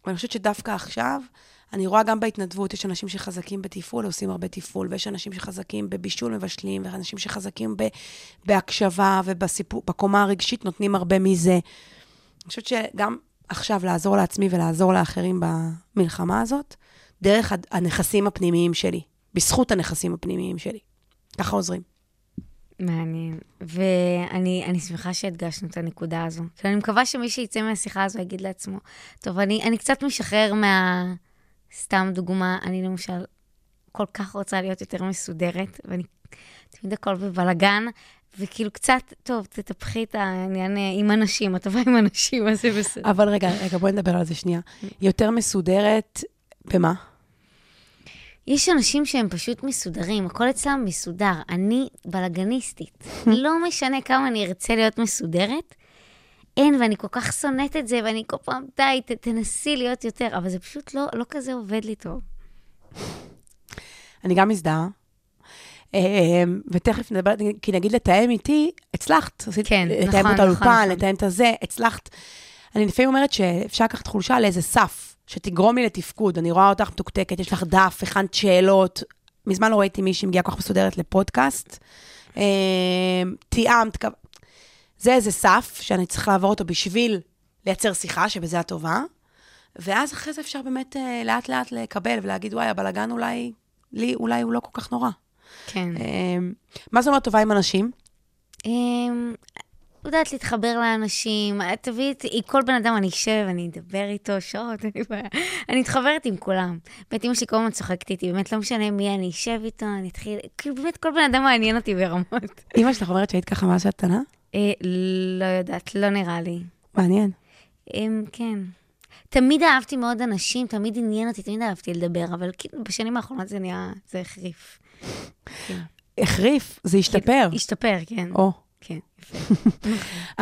ואני חושבת שדווקא עכשיו, אני רואה גם בהתנדבות, יש אנשים שחזקים בתפעול, עושים הרבה תפעול, ויש אנשים שחזקים בבישול מבשלים, ואנשים שחזקים ב... בהקשבה ובקומה הרגשית נותנים הרבה מזה. אני חושבת שגם עכשיו לעזור לעצמי ולעזור לאחרים במלחמה הזאת, דרך הנכסים הפנימיים שלי, בזכות הנכסים הפנימיים שלי. ככה עוזרים. מעניין. ואני אני שמחה שהדגשנו את הנקודה הזו. כי אני מקווה שמי שיצא מהשיחה הזו יגיד לעצמו, טוב, אני, אני קצת משחרר מה... סתם דוגמה, אני למשל כל כך רוצה להיות יותר מסודרת, ואני תמיד הכל בבלגן, וכאילו קצת, טוב, תטפחי את העניין עם אנשים, את טובה עם אנשים, אז זה בסדר. אבל רגע, רגע, בואי נדבר על זה שנייה. יותר מסודרת, במה? יש אנשים שהם פשוט מסודרים, הכל אצלם מסודר. אני בלגניסטית. לא משנה כמה אני ארצה להיות מסודרת, אין, ואני כל כך שונאת את זה, ואני כל פעם, די, ת, תנסי להיות יותר, אבל זה פשוט לא, לא כזה עובד לי טוב. אני גם מזדהה. אה, ותכף נדבר, כי נגיד לתאם איתי, הצלחת. כן, לתאם נכון, את נכון, האולפן, נכון. לתאם את הזה, הצלחת. אני לפעמים אומרת שאפשר לקחת חולשה לאיזה סף, שתגרום לי לתפקוד. אני רואה אותך מתוקתקת, יש לך דף, הכנת שאלות. מזמן לא ראיתי מישהי מגיעה כל כך מסודרת לפודקאסט. אה, תיאמת, זה איזה סף שאני צריכה לעבור אותו בשביל לייצר שיחה, שבזה את טובה. ואז אחרי זה אפשר באמת אה, לאט-לאט לקבל ולהגיד, וואי, הבלאגן אולי, לי, אולי הוא לא כל כך נורא. כן. אה, מה זאת אומרת טובה עם אנשים? יודעת להתחבר לאנשים, תביאי את, כל בן אדם, אני אשב, אני אדבר איתו שעות, בעיה. אני מתחברת עם כולם. באמת, אמא שלי כל הזמן צוחקת איתי, באמת, לא משנה מי אני אשב איתו, אני אתחיל, כאילו, באמת, כל בן אדם מעניין אותי ברמות. אימא שלך אומרת שהיית ככה מאז שאת קטנה? אה, לא יודעת, לא נראה לי. מעניין. אמ, כן. תמיד אהבתי מאוד אנשים, תמיד עניין אותי, תמיד אהבתי לדבר, אבל כאילו, בשנים האחרונות זה נהיה, זה החריף. כן. החריף, זה השתפר. השתפר, כן. או. כן, יפה.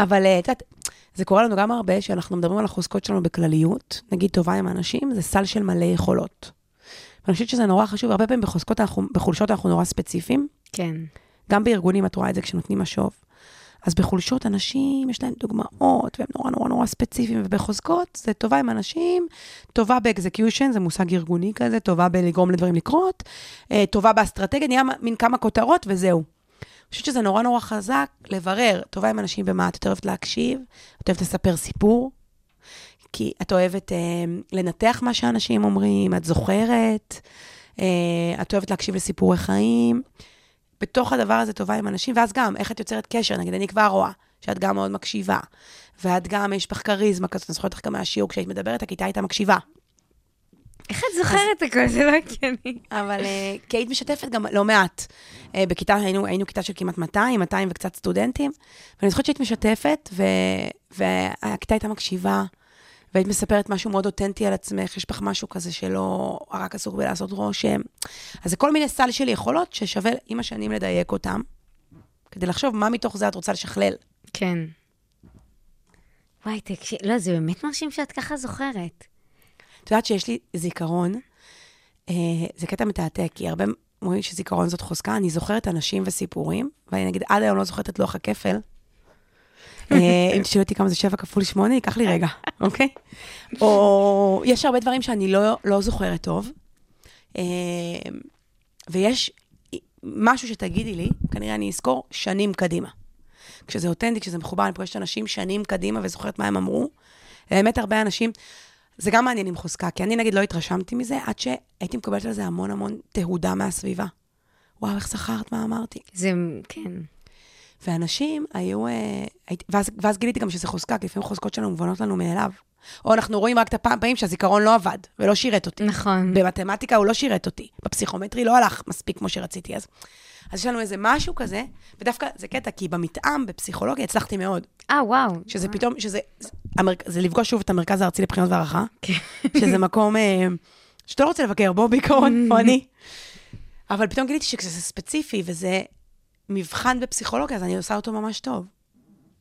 אבל אה, את יודעת, זה קורה לנו גם הרבה, שאנחנו מדברים על החוזקות שלנו בכלליות, נגיד טובה עם אנשים, זה סל של מלא יכולות. ואני חושבת שזה נורא חשוב, הרבה פעמים בחוזקות, אנחנו, בחולשות אנחנו נורא ספציפיים. כן. גם בארגונים את רואה את זה כשנותנים משוב. אז בחולשות אנשים, יש להם דוגמאות, והם נורא נורא נורא ספציפיים, ובחוזקות זה טובה עם אנשים, טובה באקזקיושן, זה מושג ארגוני כזה, טובה בלגרום לדברים לקרות, אה, טובה באסטרטגיה, נהיה מין כמה כותרות וזהו. חושבת שזה נורא נורא חזק לברר, טובה עם אנשים במה את יותר אוהבת להקשיב, את אוהבת לספר סיפור, כי את אוהבת אה, לנתח מה שאנשים אומרים, את זוכרת, אה, את אוהבת להקשיב לסיפורי חיים. בתוך הדבר הזה טובה עם אנשים, ואז גם, איך את יוצרת קשר? נגיד, אני כבר רואה שאת גם מאוד מקשיבה, ואת גם, יש לך כריזמה כזאת, אני זוכרת לך גם מהשיעור, כשהיית מדברת, הכיתה הייתה מקשיבה. איך את זוכרת הכל? זה לא הגיוני. אבל אה, כי היית משתפת גם לא מעט. אה, בכיתה, היינו, היינו כיתה של כמעט 200, 200 וקצת סטודנטים, ואני זוכרת שהיית משתפת, ו, והכיתה הייתה מקשיבה, והיית מספרת משהו מאוד אותנטי על עצמך, יש בך משהו כזה שלא רק עסוק בלעשות רושם. אז זה כל מיני סל של יכולות ששווה עם השנים לדייק אותם, כדי לחשוב מה מתוך זה את רוצה לשכלל. כן. וואי, תקשיב, לא, זה באמת מרשים שאת ככה זוכרת. את יודעת שיש לי זיכרון, אה, זה קטע מתעתע, כי הרבה אומרים שזיכרון זאת חוזקה, אני זוכרת אנשים וסיפורים, ואני נגיד עד היום לא זוכרת את לוח הכפל. אה, אם תשאלו אותי כמה זה 7 כפול 8, ייקח לי רגע, אוקיי? או יש הרבה דברים שאני לא, לא זוכרת טוב, אה, ויש משהו שתגידי לי, כנראה אני אזכור שנים קדימה. כשזה אותנטי, כשזה מחובר, אני פוגשת אנשים שנים קדימה וזוכרת מה הם אמרו. באמת הרבה אנשים, זה גם מעניין עם חוזקה, כי אני נגיד לא התרשמתי מזה, עד שהייתי מקבלת על זה המון המון תהודה מהסביבה. וואו, איך זכרת מה אמרתי? זה, כן. ואנשים היו... אה, הייתי, ואז, ואז גיליתי גם שזה חוזקה, כי לפעמים חוזקות שלנו מובנות לנו מאליו. או אנחנו רואים רק את הפעמים שהזיכרון לא עבד ולא שירת אותי. נכון. במתמטיקה הוא לא שירת אותי, בפסיכומטרי לא הלך מספיק כמו שרציתי אז. אז יש לנו איזה משהו כזה, ודווקא זה קטע, כי במתאם, בפסיכולוגיה, הצלחתי מאוד. אה, וואו. שזה פתאום, שזה, זה, המר, זה לפגוש שוב את המרכז הארצי לבחינות והערכה, כן. שזה מקום אה, שאתה לא רוצה לבקר בו בעיקרון, או אני. אבל פתאום גיליתי שכשזה ספציפי וזה מבחן בפסיכולוגיה, אז אני עושה אותו ממש טוב.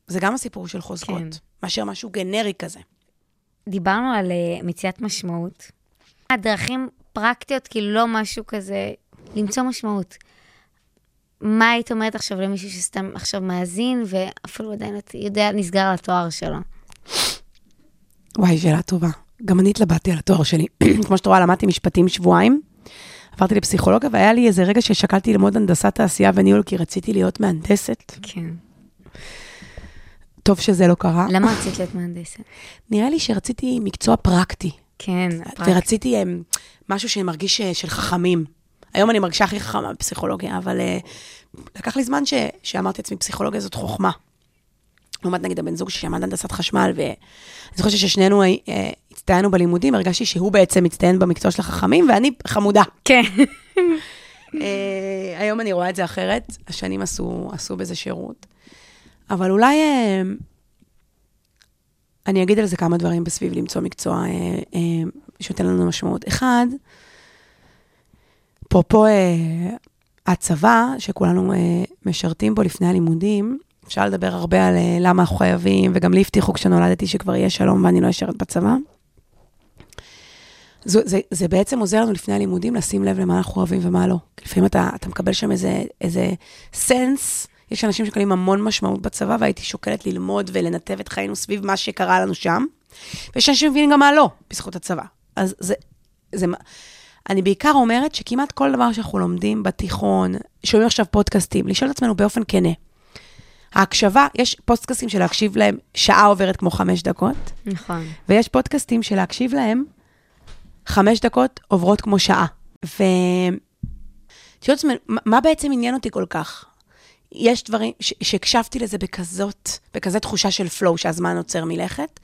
זה גם הסיפור של חוזקות, כן. מאשר משהו גנרי כזה. דיברנו על uh, מציאת משמעות. הדרכים פרקטיות, כאילו לא משהו כזה, למצוא משמעות. מה היית אומרת עכשיו למישהו שסתם עכשיו מאזין, ואפילו עדיין יודע, נסגר על התואר שלו? וואי, שאלה טובה. גם אני התלבטתי על התואר שלי. כמו שאת רואה, למדתי משפטים שבועיים, עברתי לפסיכולוגיה, והיה לי איזה רגע ששקלתי ללמוד הנדסת תעשייה וניהול, כי רציתי להיות מהנדסת. כן. טוב שזה לא קרה. למה רצית להיות מהנדסת? נראה לי שרציתי מקצוע פרקטי, כן, פרקטי. ורציתי הם, משהו שמרגיש אה, של חכמים. היום אני מרגישה הכי חכמה בפסיכולוגיה, אבל אה, לקח לי זמן ש, שאמרתי לעצמי, פסיכולוגיה זאת חוכמה. לעומת נגיד הבן זוג שלמד הנדסת חשמל, ואני זוכרת ששנינו אה, הצטיינו בלימודים, הרגשתי שהוא בעצם מצטיין במקצוע של החכמים, ואני חמודה. כן. אה, היום אני רואה את זה אחרת, השנים עשו, עשו בזה שירות. אבל אולי אני אגיד על זה כמה דברים בסביב למצוא מקצוע שנותן לנו משמעות. אחד, אפרופו אה, הצבא, שכולנו אה, משרתים בו לפני הלימודים, אפשר לדבר הרבה על אה, למה אנחנו חייבים, וגם לי הבטיחו כשנולדתי שכבר יהיה שלום ואני לא אשרת בצבא. זה, זה, זה בעצם עוזר לנו לפני הלימודים לשים לב למה אנחנו אוהבים ומה לא. לפעמים אתה, אתה מקבל שם איזה, איזה סנס, יש אנשים שמקבלים המון משמעות בצבא, והייתי שוקלת ללמוד ולנתב את חיינו סביב מה שקרה לנו שם. ויש אנשים שמבינים גם מה לא, בזכות הצבא. אז זה, זה, אני בעיקר אומרת שכמעט כל דבר שאנחנו לומדים בתיכון, שומעים עכשיו פודקאסטים, לשאול את עצמנו באופן כנה. ההקשבה, יש פודקאסטים של להקשיב להם, שעה עוברת כמו חמש דקות, נכון. ויש פודקאסטים של להקשיב להם, חמש דקות עוברות כמו שעה. ו... תשאלו את עצמנו, מה- בעצם עניין אותי כל כך? יש דברים שהקשבתי לזה בכזאת, בכזאת תחושה של פלואו שהזמן עוצר מלכת,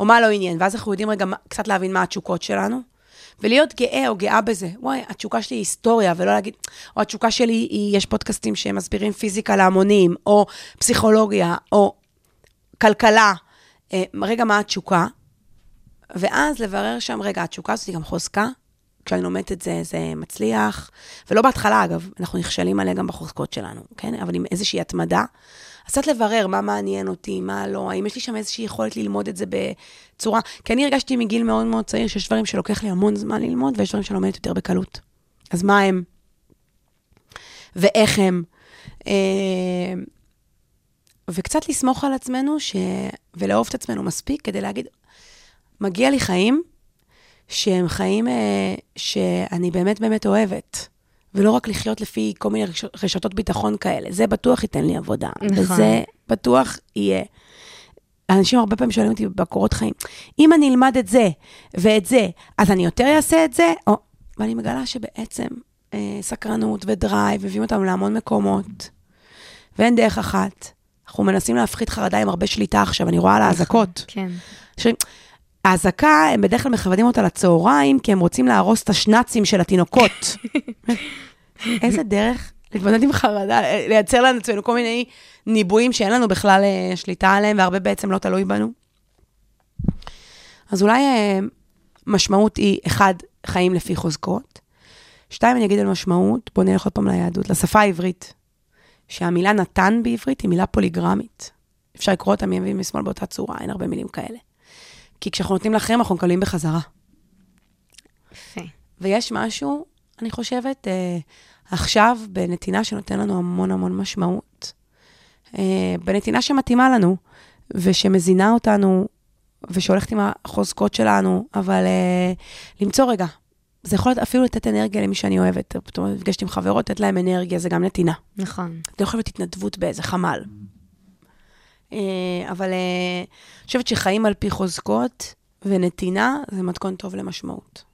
או מה לא עניין, ואז אנחנו יודעים רגע קצת להבין מה התשוקות שלנו, ולהיות גאה או גאה בזה. וואי, התשוקה שלי היא היסטוריה, ולא להגיד, או התשוקה שלי היא, יש פודקאסטים שמסבירים פיזיקה להמונים, או פסיכולוגיה, או כלכלה. אה, רגע, מה התשוקה? ואז לברר שם, רגע, התשוקה הזאת היא גם חוזקה? כשאני לומדת את זה, זה מצליח. ולא בהתחלה, אגב, אנחנו נכשלים עליה גם בחוזקות שלנו, כן? אבל עם איזושהי התמדה. אז קצת לברר מה מעניין אותי, מה לא, האם יש לי שם איזושהי יכולת ללמוד את זה בצורה... כי אני הרגשתי מגיל מאוד מאוד צעיר שיש דברים שלוקח לי המון זמן ללמוד, ויש דברים שאני לומדת יותר בקלות. אז מה הם? ואיך הם? אה, וקצת לסמוך על עצמנו ש... ולאהוב את עצמנו מספיק כדי להגיד, מגיע לי חיים שהם חיים אה, שאני באמת באמת אוהבת, ולא רק לחיות לפי כל מיני רש- רשתות ביטחון כאלה. זה בטוח ייתן לי עבודה, נכון. וזה בטוח יהיה. אנשים הרבה פעמים שואלים אותי בקורות חיים, אם אני אלמד את זה ואת זה, אז אני יותר אעשה את זה? או... ואני מגלה שבעצם אה, סקרנות ודרייב מביאים אותנו להמון מקומות, ואין דרך אחת. אנחנו מנסים להפחית חרדה עם הרבה שליטה עכשיו, אני רואה על האזעקות. כן. ש... האזעקה, הם בדרך כלל מכוונים אותה לצהריים, כי הם רוצים להרוס את השנצים של התינוקות. איזה דרך להתמודד עם חרדה, לייצר לעצמנו כל מיני ניבויים שאין לנו בכלל אה, שליטה עליהם, והרבה בעצם לא תלוי בנו. אז אולי אה, משמעות היא, אחד, חיים לפי חוזקות. שתיים, אני אגיד על משמעות, בואו נלך עוד פעם ליהדות, לשפה העברית, שהמילה נתן בעברית היא מילה פוליגרמית. אפשר לקרוא אותה מימין ומשמאל באותה צורה, אין הרבה מילים כאלה. כי כשאנחנו נותנים לאחרים, אנחנו מקבלים בחזרה. יפה. ויש משהו, אני חושבת, אה, עכשיו בנתינה שנותן לנו המון המון משמעות. אה, בנתינה שמתאימה לנו, ושמזינה אותנו, ושהולכת עם החוזקות שלנו, אבל אה, למצוא רגע. זה יכול להיות אפילו לתת אנרגיה למי שאני אוהבת. פתאום נפגשת עם חברות, לתת להם אנרגיה, זה גם נתינה. נכון. זה יכול להיות התנדבות באיזה חמ"ל. אה, אבל אה, אני חושבת שחיים על פי חוזקות ונתינה זה מתכון טוב למשמעות.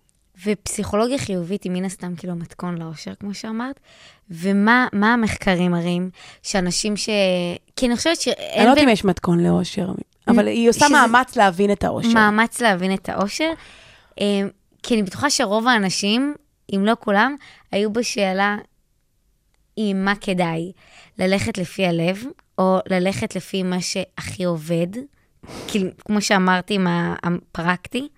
ופסיכולוגיה חיובית היא מן הסתם כאילו מתכון לאושר, כמו שאמרת. ומה מה המחקרים מראים שאנשים ש... כי אני חושבת שאין אני לא יודעת אם יש מתכון לאושר, אבל היא עושה שזה- מאמץ להבין את האושר. מאמץ להבין את האושר. אה, כי אני בטוחה שרוב האנשים, אם לא כולם, היו בשאלה עם מה כדאי, ללכת לפי הלב, או ללכת לפי מה שהכי עובד, כאילו, כמו שאמרתי, מה הפרקטי.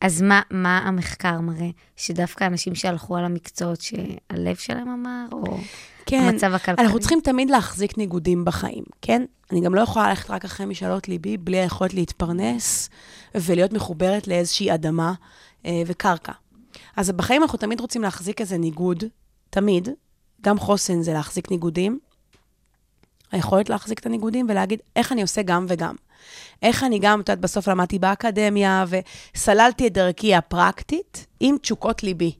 אז מה, מה המחקר מראה? שדווקא אנשים שהלכו על המקצועות שהלב שלהם אמר, או כן, המצב הכלכלי? אנחנו צריכים תמיד להחזיק ניגודים בחיים, כן? אני גם לא יכולה ללכת רק אחרי משאלות ליבי, בלי היכולת להתפרנס ולהיות מחוברת לאיזושהי אדמה אה, וקרקע. אז בחיים אנחנו תמיד רוצים להחזיק איזה ניגוד, תמיד. גם חוסן זה להחזיק ניגודים. היכולת להחזיק את הניגודים ולהגיד איך אני עושה גם וגם. איך אני גם, את יודעת, בסוף למדתי באקדמיה וסללתי את דרכי הפרקטית עם תשוקות ליבי.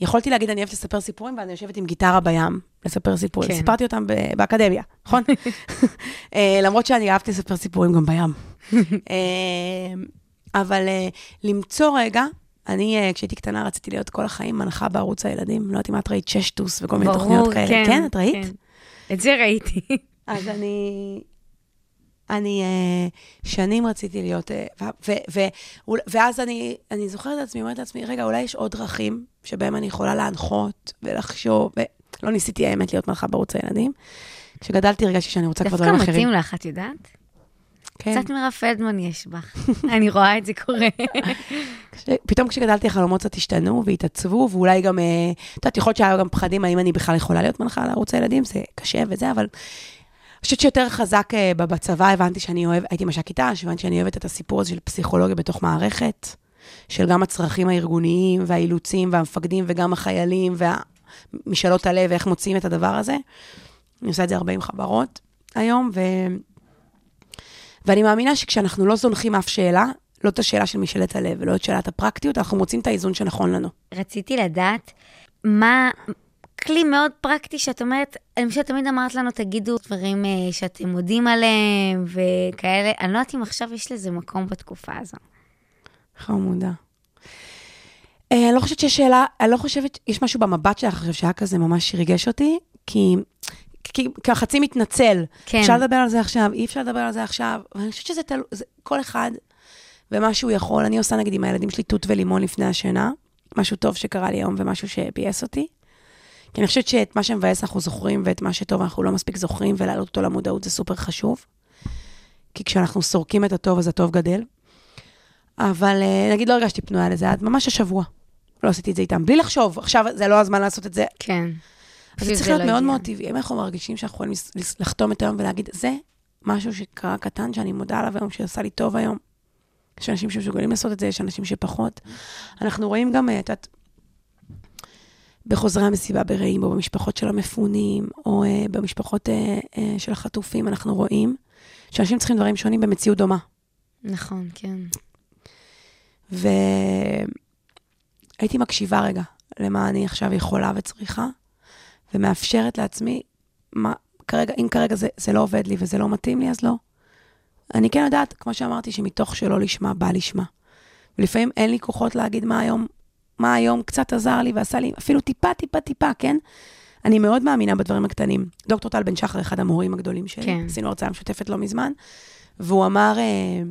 יכולתי להגיד, אני אוהבת לספר סיפורים, ואני יושבת עם גיטרה בים לספר סיפורים. כן. סיפרתי אותם באקדמיה, נכון? אה, למרות שאני אהבתי לספר סיפורים גם בים. אה, אבל אה, למצוא רגע, אני, אה, כשהייתי קטנה, רציתי להיות כל החיים מנחה בערוץ הילדים. לא יודעת אם את ראית ששטוס וכל מיני תוכניות כאלה. כן, את ראית? כן. את זה ראיתי. אז אני, אני אה, שנים רציתי להיות, אה, ו, ו, ו, ואז אני, אני זוכרת את עצמי, אומרת לעצמי, רגע, אולי יש עוד דרכים שבהם אני יכולה להנחות ולחשוב, ולא ניסיתי האמת להיות מלכה בערוץ הילדים. כשגדלתי הרגשתי שאני רוצה כבר דווקא דברים אחרים. מתאים לך, את יודעת? כן. קצת פלדמן יש בך. אני רואה את זה קורה. פתאום כשגדלתי החלומות קצת השתנו והתעצבו, ואולי גם, אה, את יודעת, יכול להיות שהיו גם פחדים האם אני בכלל יכולה להיות מנחה לערוץ הילדים, זה קשה וזה, אבל אני חושבת שיותר חזק אה, בצבא הבנתי שאני אוהב, הייתי מש"קית ת"ש, הבנתי שאני אוהבת את הסיפור הזה של פסיכולוגיה בתוך מערכת, של גם הצרכים הארגוניים והאילוצים והמפקדים וגם החיילים והמשאלות הלב ואיך מוציאים את הדבר הזה. אני עושה את זה הרבה עם חברות היום, ו... ואני מאמינה שכשאנחנו לא זונחים אף שאלה, לא את השאלה של משאלת הלב ולא את שאלת הפרקטיות, אנחנו מוצאים את האיזון שנכון לנו. רציתי לדעת מה... כלי מאוד פרקטי שאת אומרת, אני חושבת שתמיד אמרת לנו, תגידו דברים אה, שאתם מודים עליהם וכאלה. אני לא יודעת אם עכשיו יש לזה מקום בתקופה הזו. חמודה. אה, אני לא חושבת שיש שאלה, אני לא חושבת, יש משהו במבט שלך עכשיו שהיה כזה ממש ריגש אותי, כי כחצי מתנצל. כן. אפשר לדבר על זה עכשיו, אי אפשר לדבר על זה עכשיו, ואני חושבת שזה תלוי, כל אחד ומה שהוא יכול. אני עושה נגיד עם הילדים שלי תות ולימון לפני השינה, משהו טוב שקרה לי היום ומשהו שביאס אותי. כי אני חושבת שאת מה שמבאס אנחנו זוכרים, ואת מה שטוב אנחנו לא מספיק זוכרים, ולהעלות אותו למודעות זה סופר חשוב. כי כשאנחנו סורקים את הטוב, אז הטוב גדל. אבל אה, נגיד לא הרגשתי פנויה לזה עד ממש השבוע. לא עשיתי את זה איתם, בלי לחשוב, עכשיו זה לא הזמן לעשות את זה. כן. אז זה צריך להיות מאוד. מאוד טבעי. אם אנחנו מרגישים שאנחנו יכולים לחתום את היום ולהגיד, זה משהו שקרה קטן, שאני מודה עליו היום, שעשה לי טוב היום. יש אנשים שמסוגלים לעשות את זה, יש אנשים שפחות. אנחנו רואים גם, אה, את יודעת, בחוזרי המסיבה ברעים, או במשפחות של המפונים, או אה, במשפחות אה, אה, של החטופים, אנחנו רואים שאנשים צריכים דברים שונים במציאות דומה. נכון, כן. והייתי מקשיבה רגע למה אני עכשיו יכולה וצריכה, ומאפשרת לעצמי, מה, כרגע, אם כרגע זה, זה לא עובד לי וזה לא מתאים לי, אז לא. אני כן יודעת, כמו שאמרתי, שמתוך שלא לשמה, בא לשמה. ולפעמים אין לי כוחות להגיד מה היום, מה היום קצת עזר לי ועשה לי, אפילו טיפה, טיפה, טיפה, כן? אני מאוד מאמינה בדברים הקטנים. דוקטור טל בן שחר, אחד המורים הגדולים שלי, כן. עשינו הרצאה משותפת לא מזמן, והוא אמר אה,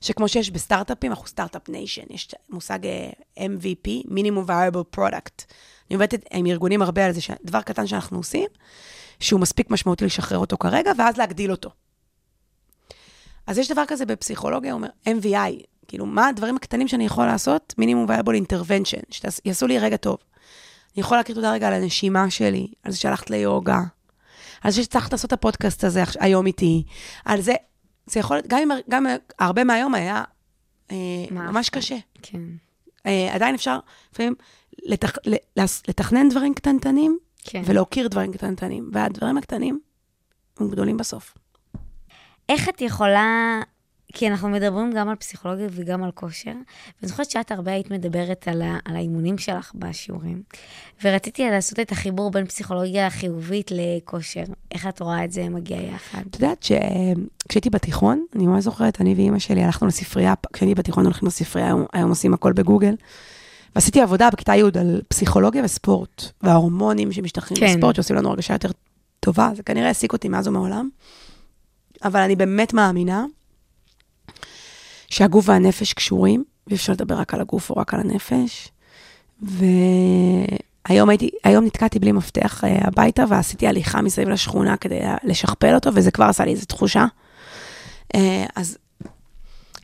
שכמו שיש בסטארט-אפים, אנחנו start-up nation, יש מושג אה, MVP, minimum viable product. אני עובדת עם ארגונים הרבה על זה, דבר קטן שאנחנו עושים, שהוא מספיק משמעותי לשחרר אותו כרגע, ואז להגדיל אותו. אז יש דבר כזה בפסיכולוגיה, הוא אומר, MVI, כאילו, מה הדברים הקטנים שאני יכול לעשות? minimum viable intervention, שיעשו לי רגע טוב. אני יכול להכיר תודה רגע על הנשימה שלי, על זה שהלכת ליוגה, על זה שצריך לעשות את הפודקאסט הזה היום איתי, על זה, זה יכול להיות, גם גם הרבה מהיום היה אה, ממש קשה. כן. אה, עדיין אפשר לפעמים לתכ, לתכנן דברים קטנטנים, כן. ולהוקיר דברים קטנטנים, והדברים הקטנים הם גדולים בסוף. איך את יכולה כי אנחנו מדברים גם על פסיכולוגיה וגם על כושר, ואני זוכרת שאת הרבה היית מדברת על, ה, על האימונים שלך בשיעורים, ורציתי לעשות את החיבור בין פסיכולוגיה חיובית לכושר. איך את רואה את זה מגיע יחד? את יודעת שכשהייתי בתיכון, אני ממש זוכרת, אני ואימא שלי הלכנו לספרייה, כשהייתי בתיכון הולכים לספרייה, היום, היום עושים הכל בגוגל. ועשיתי עבודה בכיתה י' על פסיכולוגיה וספורט, וההורמונים שמשתחררים כן. בספורט, שעושים לנו הרגשה יותר טובה, זה כנראה העסיק אותי מאז ומעולם. אבל אני באמת מאמינה שהגוף והנפש קשורים, ואי אפשר לדבר רק על הגוף או רק על הנפש. והיום הייתי, היום נתקעתי בלי מפתח uh, הביתה, ועשיתי הליכה מסביב לשכונה כדי לשכפל אותו, וזה כבר עשה לי איזו תחושה. Uh, אז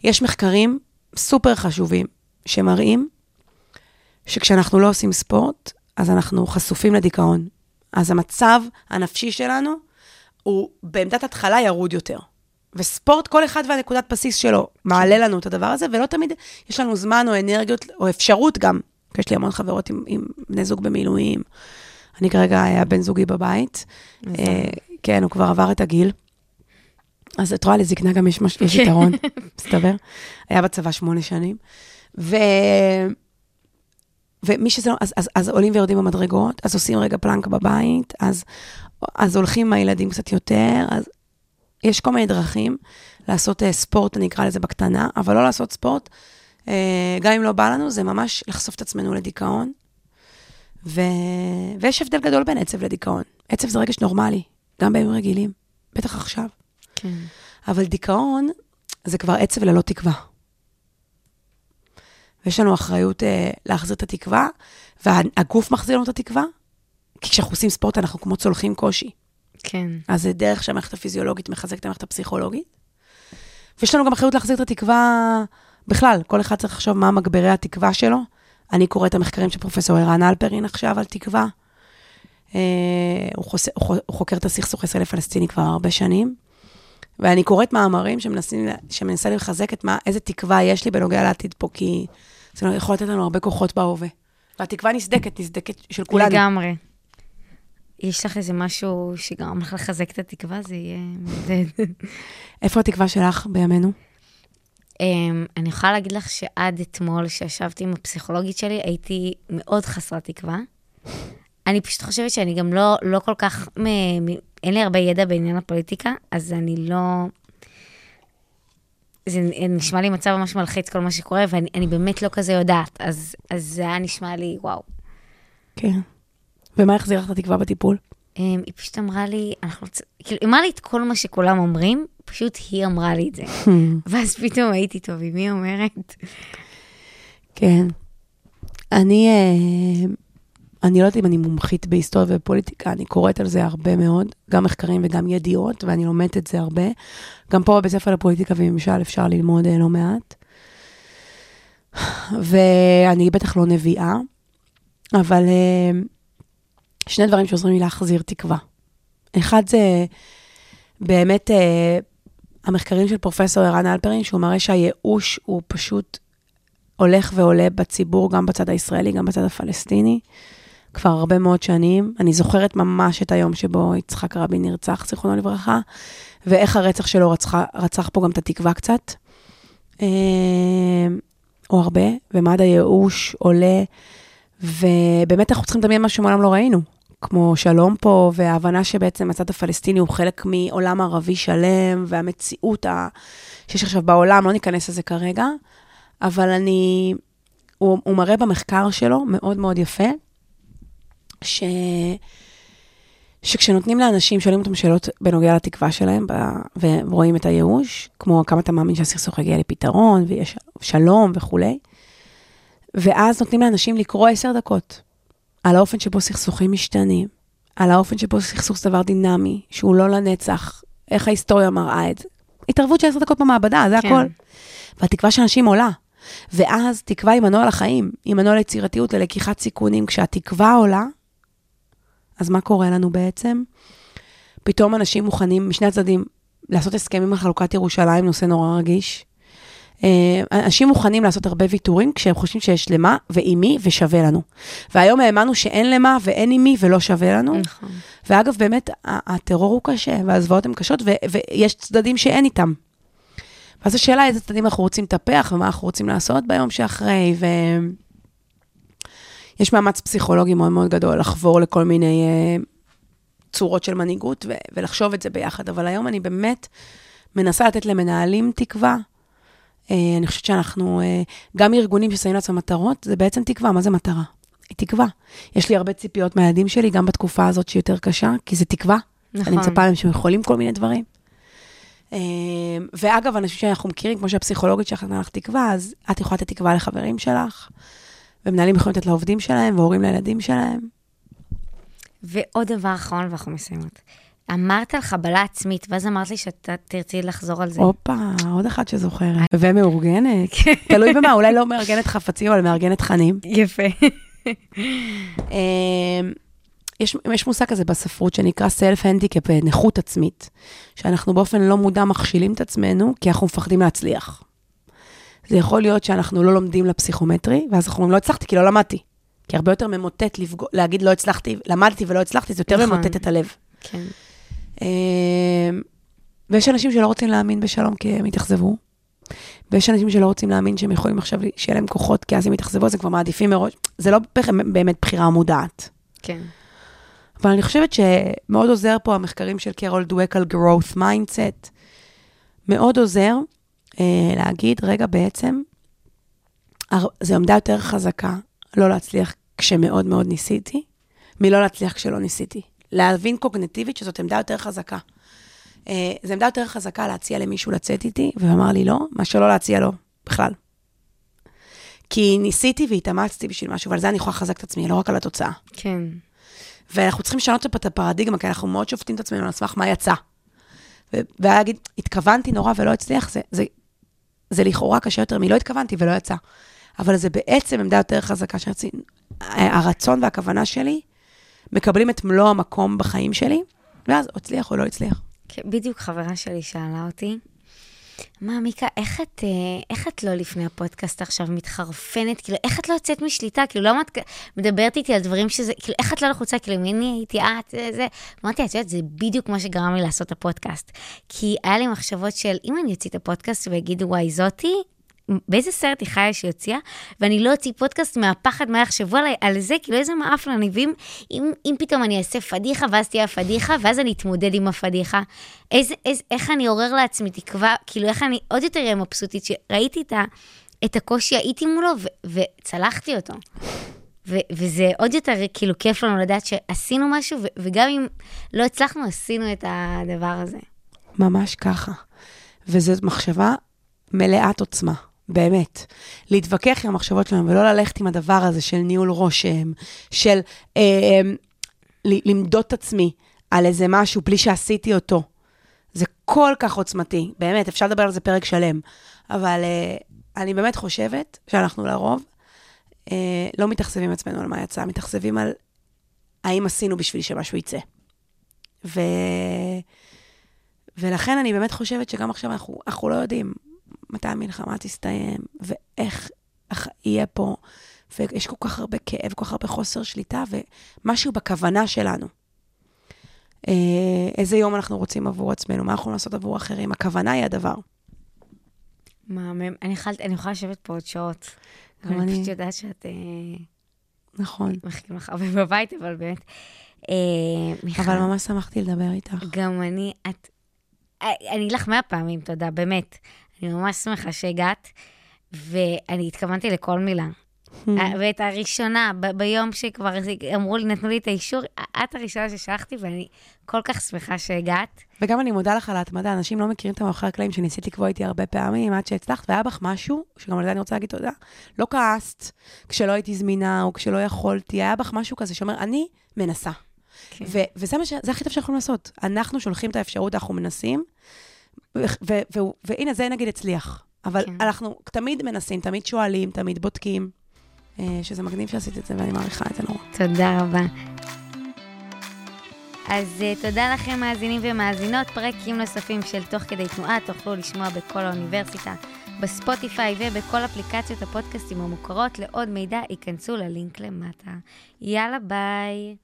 יש מחקרים סופר חשובים שמראים שכשאנחנו לא עושים ספורט, אז אנחנו חשופים לדיכאון. אז המצב הנפשי שלנו הוא בעמדת התחלה ירוד יותר. וספורט, כל אחד והנקודת בסיס שלו מעלה לנו את הדבר הזה, ולא תמיד יש לנו זמן או אנרגיות, או אפשרות גם, כי יש לי המון חברות עם, עם בני זוג במילואים. אני כרגע היה בן זוגי בבית. אה, כן, הוא כבר עבר את הגיל. אז את רואה, לזקנה גם יש, מש... יש כן. יתרון, מסתבר. היה בצבא שמונה שנים. ו... ומי שזה לא, אז, אז, אז עולים ויורדים במדרגות, אז עושים רגע פלנק בבית, אז, אז הולכים עם הילדים קצת יותר, אז יש כל מיני דרכים לעשות uh, ספורט, אני אקרא לזה בקטנה, אבל לא לעשות ספורט, uh, גם אם לא בא לנו, זה ממש לחשוף את עצמנו לדיכאון. ו... ויש הבדל גדול בין עצב לדיכאון. עצב זה רגש נורמלי, גם בימים רגילים, בטח עכשיו. כן. אבל דיכאון זה כבר עצב ללא תקווה. ויש לנו אחריות uh, להחזיר את התקווה, והגוף מחזיר לנו את התקווה, כי כשאנחנו עושים ספורט אנחנו כמו צולחים קושי. כן. אז זה דרך שהמערכת הפיזיולוגית מחזקת את המערכת הפסיכולוגית. ויש לנו גם אחריות להחזיר את התקווה בכלל, כל אחד צריך לחשוב מה מגברי התקווה שלו. אני קוראת את המחקרים של פרופ' ערן הלפרין עכשיו על תקווה. אה, הוא, חוס... הוא חוקר את הסכסוך הישראלי-פלסטיני כבר הרבה שנים. ואני קוראת מאמרים שמנסים, שמנסה לחזק את מה, איזה תקווה יש לי בנוגע לעתיד פה, כי זה יכול לתת לנו הרבה כוחות בהווה. והתקווה נסדקת, נסדקת של כולנו. לגמרי. יש לך איזה משהו שגרם לך לחזק את התקווה, זה יהיה מעודד. איפה התקווה שלך בימינו? Um, אני יכולה להגיד לך שעד אתמול, שישבתי עם הפסיכולוגית שלי, הייתי מאוד חסרת תקווה. אני פשוט חושבת שאני גם לא, לא כל כך, אין לי הרבה ידע בעניין הפוליטיקה, אז אני לא... זה נשמע לי מצב ממש מלחיץ כל מה שקורה, ואני באמת לא כזה יודעת, אז, אז זה היה נשמע לי, וואו. כן. ומה החזיר לך את התקווה בטיפול? היא פשוט אמרה לי, אנחנו, כאילו, היא אמרה לי את כל מה שכולם אומרים, פשוט היא אמרה לי את זה. ואז פתאום הייתי טוב, עם מי אומרת? כן. אני, אה, אני לא יודעת אם אני מומחית בהיסטוריה ופוליטיקה, אני קוראת על זה הרבה מאוד, גם מחקרים וגם ידיעות, ואני לומדת את זה הרבה. גם פה בבית ספר לפוליטיקה וממשל אפשר ללמוד אה, לא מעט. ואני בטח לא נביאה, אבל אה, שני דברים שעוזרים לי להחזיר תקווה. אחד זה באמת אה, המחקרים של פרופסור ערן אלפרין, שהוא מראה שהייאוש הוא פשוט הולך ועולה בציבור, גם בצד הישראלי, גם בצד הפלסטיני, כבר הרבה מאוד שנים. אני זוכרת ממש את היום שבו יצחק רבין נרצח, זיכרונו לברכה, ואיך הרצח שלו רצח, רצח פה גם את התקווה קצת, אה, או הרבה, ומד הייאוש עולה, ובאמת אנחנו צריכים לדמיין מה שמעולם לא ראינו. כמו שלום פה, וההבנה שבעצם הצד הפלסטיני הוא חלק מעולם ערבי שלם, והמציאות ה... שיש עכשיו בעולם, לא ניכנס לזה כרגע, אבל אני... הוא, הוא מראה במחקר שלו, מאוד מאוד יפה, ש... שכשנותנים לאנשים, שואלים אותם שאלות בנוגע לתקווה שלהם. ורואים את הייאוש, כמו כמה אתה מאמין שהסכסוך יגיע לפתרון, ויש שלום וכולי, ואז נותנים לאנשים לקרוא עשר דקות על האופן שבו סכסוכים משתנים, על האופן שבו סכסוך זה דבר דינמי, שהוא לא לנצח, איך ההיסטוריה מראה את זה. התערבות של עשר דקות במעבדה, זה כן. הכל. והתקווה של אנשים עולה. ואז תקווה היא מנוע לחיים, היא מנוע ליצירתיות, ללקיחת סיכונים. כשהתקווה עולה, אז מה קורה לנו בעצם? פתאום אנשים מוכנים, משני הצדדים, לעשות הסכמים על חלוקת ירושלים, נושא נורא רגיש. אה, אנשים מוכנים לעשות הרבה ויתורים כשהם חושבים שיש למה ועם מי ושווה לנו. והיום האמנו שאין למה ואין עם מי ולא שווה לנו. נכון. ואגב, באמת, הטרור הוא קשה, והזוועות הן קשות, ו- ויש צדדים שאין איתם. ואז השאלה איזה צדדים אנחנו רוצים לטפח, ומה אנחנו רוצים לעשות ביום שאחרי, ו... יש מאמץ פסיכולוגי מאוד מאוד גדול לחבור לכל מיני uh, צורות של מנהיגות, ו- ולחשוב את זה ביחד. אבל היום אני באמת מנסה לתת למנהלים תקווה. Uh, אני חושבת שאנחנו, uh, גם ארגונים ששמים לעצמם מטרות, זה בעצם תקווה. מה זה מטרה? היא תקווה. יש לי הרבה ציפיות מהילדים שלי, גם בתקופה הזאת שהיא יותר קשה, כי זה תקווה. נכון. אני מצפה מהם שהם יכולים כל מיני דברים. ואגב, אנשים שאנחנו מכירים, כמו שהפסיכולוגית שלך נתנה לך תקווה, אז את יכולה לתת תקווה לחברים שלך, ומנהלים יכולים לתת לעובדים שלהם, והורים לילדים שלהם. ועוד דבר אחרון ואנחנו מסיימות. אמרת על חבלה עצמית, ואז אמרת לי שאתה תרצי לחזור על זה. הופה, עוד אחת שזוכרת. ומאורגנת. תלוי במה, אולי לא מארגנת חפצים, אבל מארגנת תכנים. יפה. אה, יש, יש מושג כזה בספרות שנקרא self-handicap, אה, נכות עצמית, שאנחנו באופן לא מודע מכשילים את עצמנו, כי אנחנו מפחדים להצליח. זה יכול להיות שאנחנו לא לומדים לפסיכומטרי, ואז אנחנו אומרים, לא הצלחתי כי לא למדתי. כי הרבה יותר ממוטט לפגוע, להגיד לא הצלחתי, למדתי ולא הצלחתי, זה יותר נכון. ממוטט את הלב. כן. אה, ויש אנשים שלא רוצים להאמין בשלום כי הם התאכזבו. ויש אנשים שלא רוצים להאמין שהם יכולים עכשיו, שיהיה להם כוחות, כי אז הם יתאכזבו, אז הם כבר מעדיפים מראש. זה לא באמת בחירה מודעת. כן. אבל אני חושבת שמאוד עוזר פה המחקרים של קרול דואק על growth mindset. מאוד עוזר להגיד, רגע, בעצם, זו עמדה יותר חזקה לא להצליח כשמאוד מאוד ניסיתי, מלא להצליח כשלא ניסיתי. להבין קוגנטיבית שזאת עמדה יותר חזקה. אה, זו עמדה יותר חזקה להציע למישהו לצאת איתי, והוא אמר לי לא, מאשר לא להציע לו בכלל. כי ניסיתי והתאמצתי בשביל משהו, ועל זה אני יכולה לחזק את עצמי, לא רק על התוצאה. כן. ואנחנו צריכים לשנות את הפרדיגמה, כי אנחנו מאוד שופטים את עצמנו על סמך מה יצא. ולהגיד, התכוונתי נורא ולא הצליח, זה, זה, זה לכאורה קשה יותר מלא התכוונתי ולא יצא. אבל זה בעצם עמדה יותר חזקה שרציתי. הרצון והכוונה שלי מקבלים את מלוא המקום בחיים שלי, ואז הצליח או לא הצליח. כן, בדיוק חברה שלי שאלה אותי, מה, מיקה, איך את, אה, איך את לא לפני הפודקאסט עכשיו מתחרפנת? כאילו, איך את לא יוצאת משליטה? כאילו, למה את מדברת איתי על דברים שזה, כאילו, איך את לא לחוצה? כאילו, מי אני הייתי את, זה, זה. אמרתי, את יודעת, זה בדיוק מה שגרם לי לעשות את הפודקאסט. כי היה לי מחשבות של, אם אני אוציא את הפודקאסט ויגידו, וואי, זאתי, באיזה סרט היא חיה שהיא הוציאה, ואני לא אוציא פודקאסט מהפחד מה יחשבו עליי על זה, כאילו איזה מעפן אני, ואם אם, אם פתאום אני אעשה פדיחה, ואז תהיה הפדיחה, ואז אני אתמודד עם הפדיחה, איזה, איזה, איך אני עורר לעצמי תקווה, כאילו איך אני עוד יותר אהיה מבסוטית, שראיתי את, ה, את הקושי, הייתי מולו, ו, וצלחתי אותו. ו- וזה עוד יותר כאילו כיף לנו לדעת שעשינו משהו, ו- וגם אם לא הצלחנו, עשינו את הדבר הזה. ממש ככה. וזו מחשבה מלאת עוצמה, באמת. להתווכח עם המחשבות שלנו ולא ללכת עם הדבר הזה של ניהול רושם, של אה, אה, למדוד את עצמי על איזה משהו בלי שעשיתי אותו. זה כל כך עוצמתי, באמת, אפשר לדבר על זה פרק שלם. אבל אה, אני באמת חושבת שאנחנו לרוב אה, לא מתאכזבים עצמנו על מה יצא, מתאכזבים על האם עשינו בשביל שמשהו יצא. ו... ולכן אני באמת חושבת שגם עכשיו אנחנו, אנחנו לא יודעים מתי המלחמה תסתיים, ואיך איך יהיה פה, ויש כל כך הרבה כאב, כל כך הרבה חוסר שליטה, ומשהו בכוונה שלנו. אה, איזה יום אנחנו רוצים עבור עצמנו, מה אנחנו יכולים לעשות עבור אחרים, הכוונה היא הדבר. מהמם. אני אני יכולה לשבת פה עוד שעות. גם אני אני. פשוט יודעת שאת... אה, נכון. מחכים לך הרבה בבית, אבל באמת. אה, מיכל, אבל ממש שמחתי לדבר איתך. גם אני, את... אני אגיד לך מאה פעמים תודה, באמת. אני ממש שמחה שהגעת, ואני התכוונתי לכל מילה. Hmm. אה, ואת הראשונה, ב- ביום שכבר אמרו לי, נתנו לי את האישור, את הראשונה ששלחתי, ואני כל כך שמחה שהגעת. וגם אני מודה לך על ההתמדה, אנשים לא מכירים את המאחורי הקלעים שניסית לקבוע איתי הרבה פעמים, עד שהצלחת, והיה בך משהו, שגם על זה אני רוצה להגיד תודה. לא כעסת כשלא הייתי זמינה, או כשלא יכולתי, היה בך משהו כזה שאומר, אני מנסה. כן. ו- וזה מה ש- הכי טוב שאנחנו יכולים לעשות. אנחנו שולחים את האפשרות, אנחנו מנסים, והנה, זה נגיד הצליח. אבל כן. אנחנו תמיד מנסים, תמיד שואלים, תמיד בודקים, אה, שזה מגניב שעשית את זה, ואני מעריכה את זה נורא. תודה רבה. אז uh, תודה לכם מאזינים ומאזינות, פרקים נוספים של תוך כדי תנועה תוכלו לשמוע בכל האוניברסיטה, בספוטיפיי ובכל אפליקציות הפודקאסטים המוכרות. לעוד מידע ייכנסו ללינק למטה. יאללה ביי.